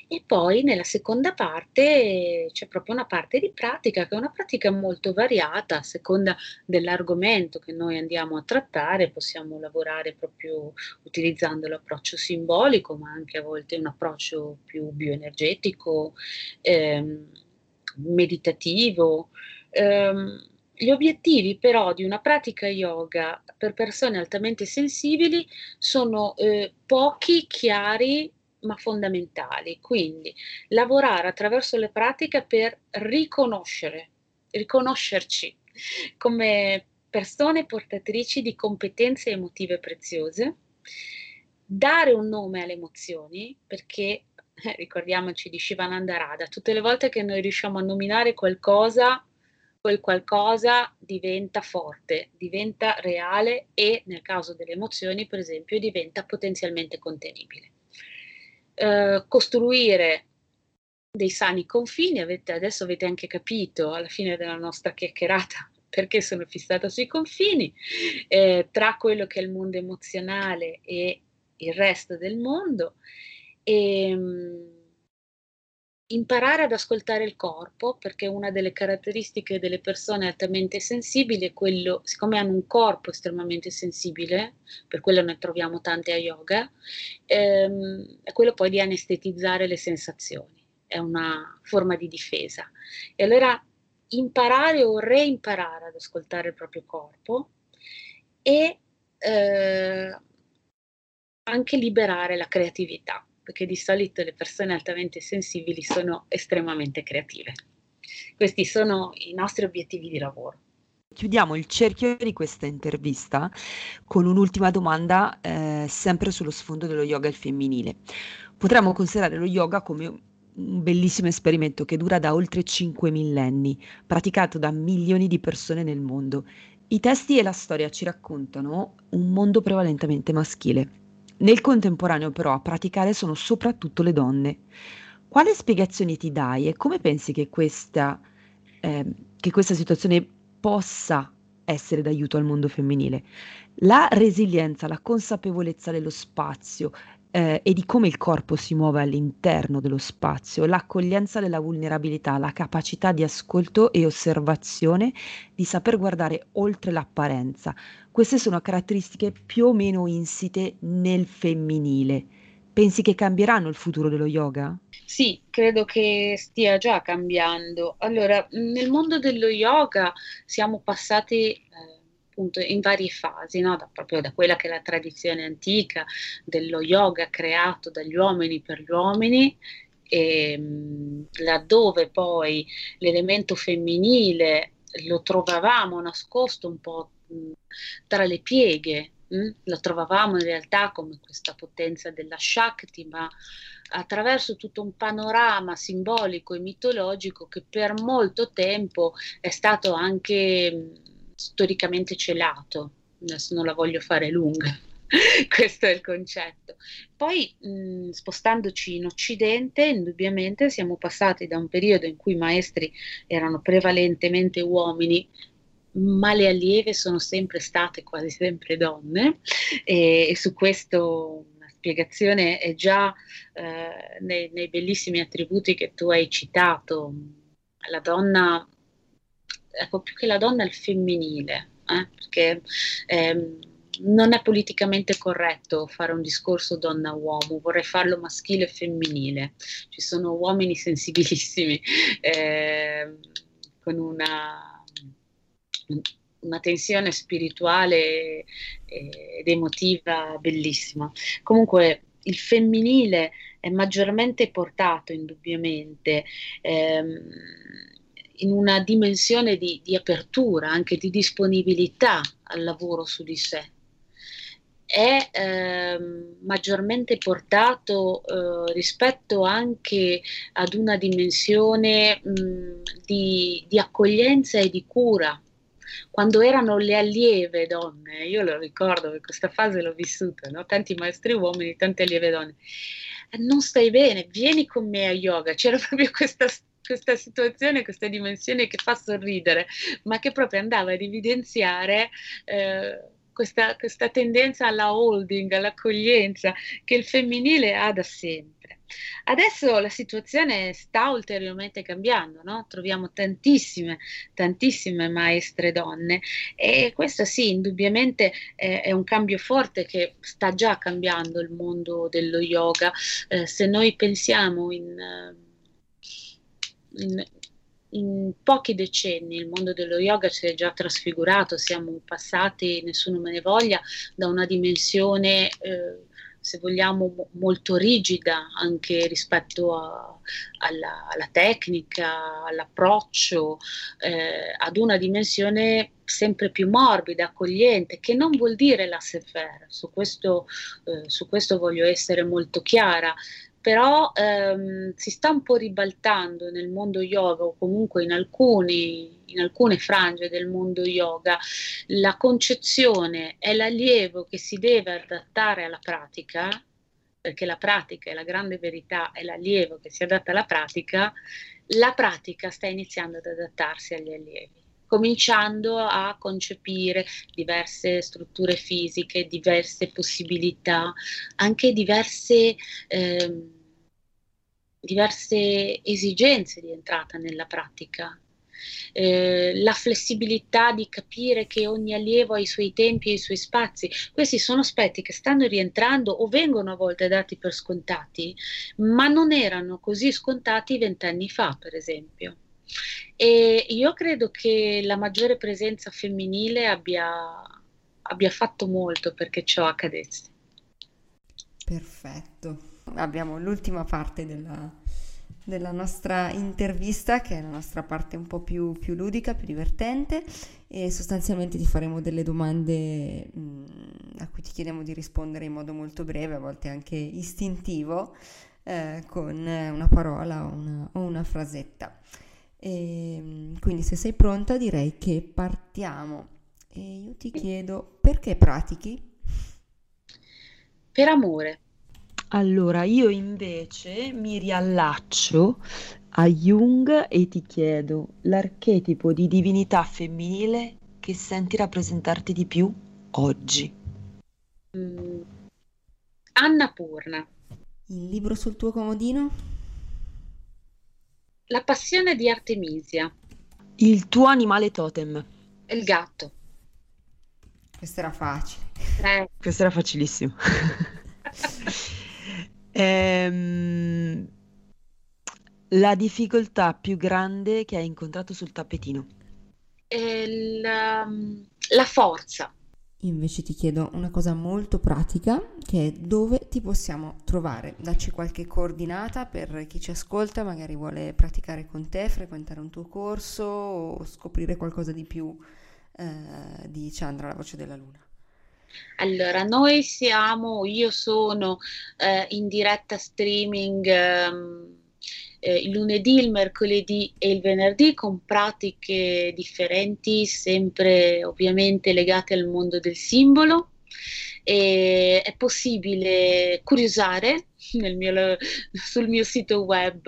E poi nella seconda parte c'è proprio una parte di pratica, che è una pratica molto variata, a seconda dell'argomento che noi andiamo a trattare, possiamo lavorare proprio utilizzando l'approccio simbolico, ma anche a volte un approccio più bioenergetico, ehm, meditativo. Ehm, gli obiettivi però di una pratica yoga per persone altamente sensibili sono eh, pochi, chiari, ma fondamentali. Quindi lavorare attraverso le pratiche per riconoscere, riconoscerci come persone portatrici di competenze emotive preziose, dare un nome alle emozioni, perché eh, ricordiamoci di Shivananda Radha, tutte le volte che noi riusciamo a nominare qualcosa quel qualcosa diventa forte, diventa reale e nel caso delle emozioni, per esempio, diventa potenzialmente contenibile. Eh, costruire dei sani confini, avete, adesso avete anche capito alla fine della nostra chiacchierata *laughs* perché sono fissata sui confini eh, tra quello che è il mondo emozionale e il resto del mondo. E, ehm, imparare ad ascoltare il corpo, perché una delle caratteristiche delle persone altamente sensibili è quello, siccome hanno un corpo estremamente sensibile, per quello ne troviamo tante a yoga, ehm, è quello poi di anestetizzare le sensazioni, è una forma di difesa. E allora imparare o reimparare ad ascoltare il proprio corpo e eh, anche liberare la creatività perché di solito le persone altamente sensibili sono estremamente creative. Questi sono i nostri obiettivi di lavoro. Chiudiamo il cerchio di questa intervista con un'ultima domanda, eh, sempre sullo sfondo dello yoga femminile. Potremmo considerare lo yoga come un bellissimo esperimento che dura da oltre 5 millenni, praticato da milioni di persone nel mondo. I testi e la storia ci raccontano un mondo prevalentemente maschile. Nel contemporaneo però a praticare sono soprattutto le donne. Quale spiegazioni ti dai e come pensi che questa, eh, che questa situazione possa essere d'aiuto al mondo femminile? La resilienza, la consapevolezza dello spazio, eh, e di come il corpo si muove all'interno dello spazio, l'accoglienza della vulnerabilità, la capacità di ascolto e osservazione, di saper guardare oltre l'apparenza. Queste sono caratteristiche più o meno insite nel femminile. Pensi che cambieranno il futuro dello yoga? Sì, credo che stia già cambiando. Allora, nel mondo dello yoga siamo passati eh, appunto in varie fasi, no? da, proprio da quella che è la tradizione antica dello yoga creato dagli uomini per gli uomini, e, ehm, laddove poi l'elemento femminile lo trovavamo nascosto un po' tra le pieghe Mm? Lo trovavamo in realtà come questa potenza della Shakti, ma attraverso tutto un panorama simbolico e mitologico che per molto tempo è stato anche storicamente celato. Adesso non la voglio fare lunga. *laughs* Questo è il concetto. Poi, mh, mm, spostandoci in Occidente, indubbiamente siamo passati da un periodo in cui i maestri erano prevalentemente uomini ma le allieve sono sempre state quasi sempre donne e, e su questo una spiegazione è già eh, nei, nei, bellissimi attributi che tu hai citato. La donna, ecco più che la donna, il femminile, eh, perché ehm, non è politicamente corretto fare un discorso donna-uomo, vorrei farlo maschile e femminile. Ci sono uomini *laughs* sensibilissimi eh, con una una tensione spirituale ed emotiva bellissima. Comunque il femminile è maggiormente portato indubbiamente ehm, in una dimensione di, di apertura, anche di disponibilità al lavoro su di sé è eh, maggiormente portato eh, rispetto anche ad una dimensione mh, di, di, accoglienza e di cura. Quando erano le allieve donne, io lo ricordo che questa fase l'ho vissuta, no? tanti maestri uomini, tante allieve donne. Non stai bene, vieni con me a yoga. C'era proprio questa questa situazione, questa dimensione che fa sorridere, ma che proprio andava ad evidenziare eh, questa, questa tendenza alla holding, all'accoglienza che il femminile ha da sempre. Adesso la situazione sta ulteriormente cambiando, no? troviamo tantissime, tantissime maestre donne e questo sì, indubbiamente è, è un cambio forte che sta già cambiando il mondo dello yoga. Eh, se noi pensiamo in, in, in pochi decenni il mondo dello yoga si è già trasfigurato, siamo passati, nessuno me ne voglia, da una dimensione, eh, se vogliamo, molto rigida anche rispetto a, alla, alla, tecnica, all'approccio, eh, ad una dimensione sempre più morbida, accogliente, che non vuol dire la faire, su eh, su questo voglio essere molto chiara però ehm, si sta un po' ribaltando nel mondo yoga o comunque in, alcuni, in alcune frange del mondo yoga. La concezione è l'allievo che si deve adattare alla pratica, perché la pratica è la grande verità, è l'allievo che si adatta alla pratica, la pratica sta iniziando ad adattarsi agli allievi cominciando a concepire diverse strutture fisiche, diverse possibilità, anche diverse eh, diverse esigenze di entrata nella pratica. Eh, la flessibilità di capire che ogni allievo ha i suoi tempi e i suoi spazi. Questi sono aspetti che stanno rientrando o vengono a volte dati per scontati, ma non erano così scontati vent'anni fa, per esempio. E io credo che la maggiore presenza femminile abbia, abbia fatto molto perché ciò accadesse. Perfetto abbiamo l'ultima parte della, della, nostra intervista, che è la nostra parte un po' più, più ludica, più divertente, e sostanzialmente ti faremo delle domande mh, mm, a cui ti chiediamo di rispondere in modo molto breve, a volte anche istintivo, eh, con una parola o una, o una frasetta. E, mm, quindi se sei pronta direi che partiamo. E io ti chiedo perché pratichi? Per amore. Allora, io invece mi riallaccio a Jung e ti chiedo l'archetipo di divinità femminile che senti rappresentarti di più oggi. Mm. Anna Purna. Il libro sul tuo comodino? La passione di Artemisia. Il tuo animale totem. Il gatto. Questo era facile. Eh. Questo era facilissimo. *laughs* Ehm, la difficoltà più grande che hai incontrato sul tappetino? La, la forza. Invece ti chiedo una cosa molto pratica, che è dove ti possiamo trovare. Dacci qualche coordinata per chi ci ascolta, magari vuole praticare con te, frequentare un tuo corso o scoprire qualcosa di più eh, di Chandra, la voce della luna. Allora, noi siamo, io sono eh, in diretta streaming ehm, eh, il lunedì, il mercoledì e il venerdì con pratiche differenti, sempre ovviamente legate al mondo del simbolo. E è possibile curiosare mio, sul mio sito web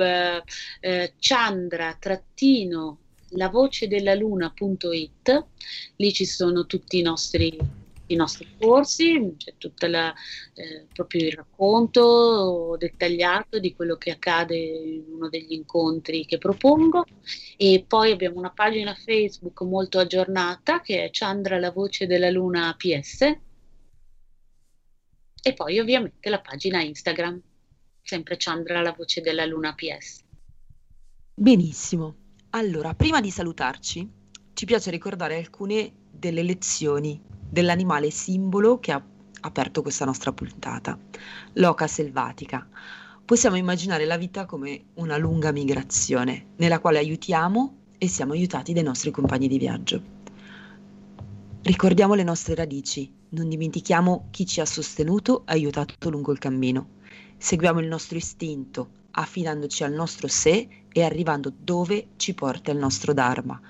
eh, chandra la voce della luna.it, lì ci sono tutti i nostri i nostri corsi, c'è tutto eh, proprio il racconto dettagliato di quello che accade in uno degli incontri che propongo e poi abbiamo una pagina Facebook molto aggiornata che è Chandra la voce della luna PS e poi ovviamente la pagina Instagram, sempre Chandra la voce della luna PS. Benissimo. Allora, prima di salutarci, ci piace ricordare alcune delle lezioni dell'animale simbolo che ha aperto questa nostra puntata, l'oca selvatica. Possiamo immaginare la vita come una lunga migrazione nella quale aiutiamo e siamo aiutati dai nostri compagni di viaggio. Ricordiamo le nostre radici, non dimentichiamo chi ci ha sostenuto e aiutato lungo il cammino. Seguiamo il nostro istinto, affidandoci al nostro sé e arrivando dove ci porta il nostro Dharma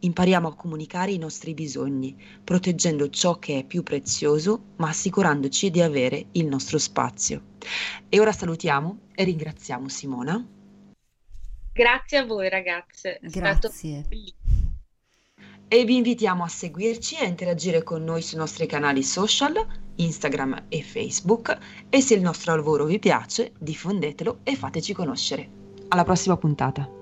impariamo a comunicare i nostri bisogni, proteggendo ciò che è più prezioso, ma assicurandoci di avere il nostro spazio. E ora salutiamo e ringraziamo Simona. Grazie a voi ragazze. È Grazie. E vi invitiamo a seguirci e a interagire con noi sui nostri canali social, Instagram e Facebook e se il nostro lavoro vi piace, diffondetelo e fateci conoscere. Alla prossima puntata.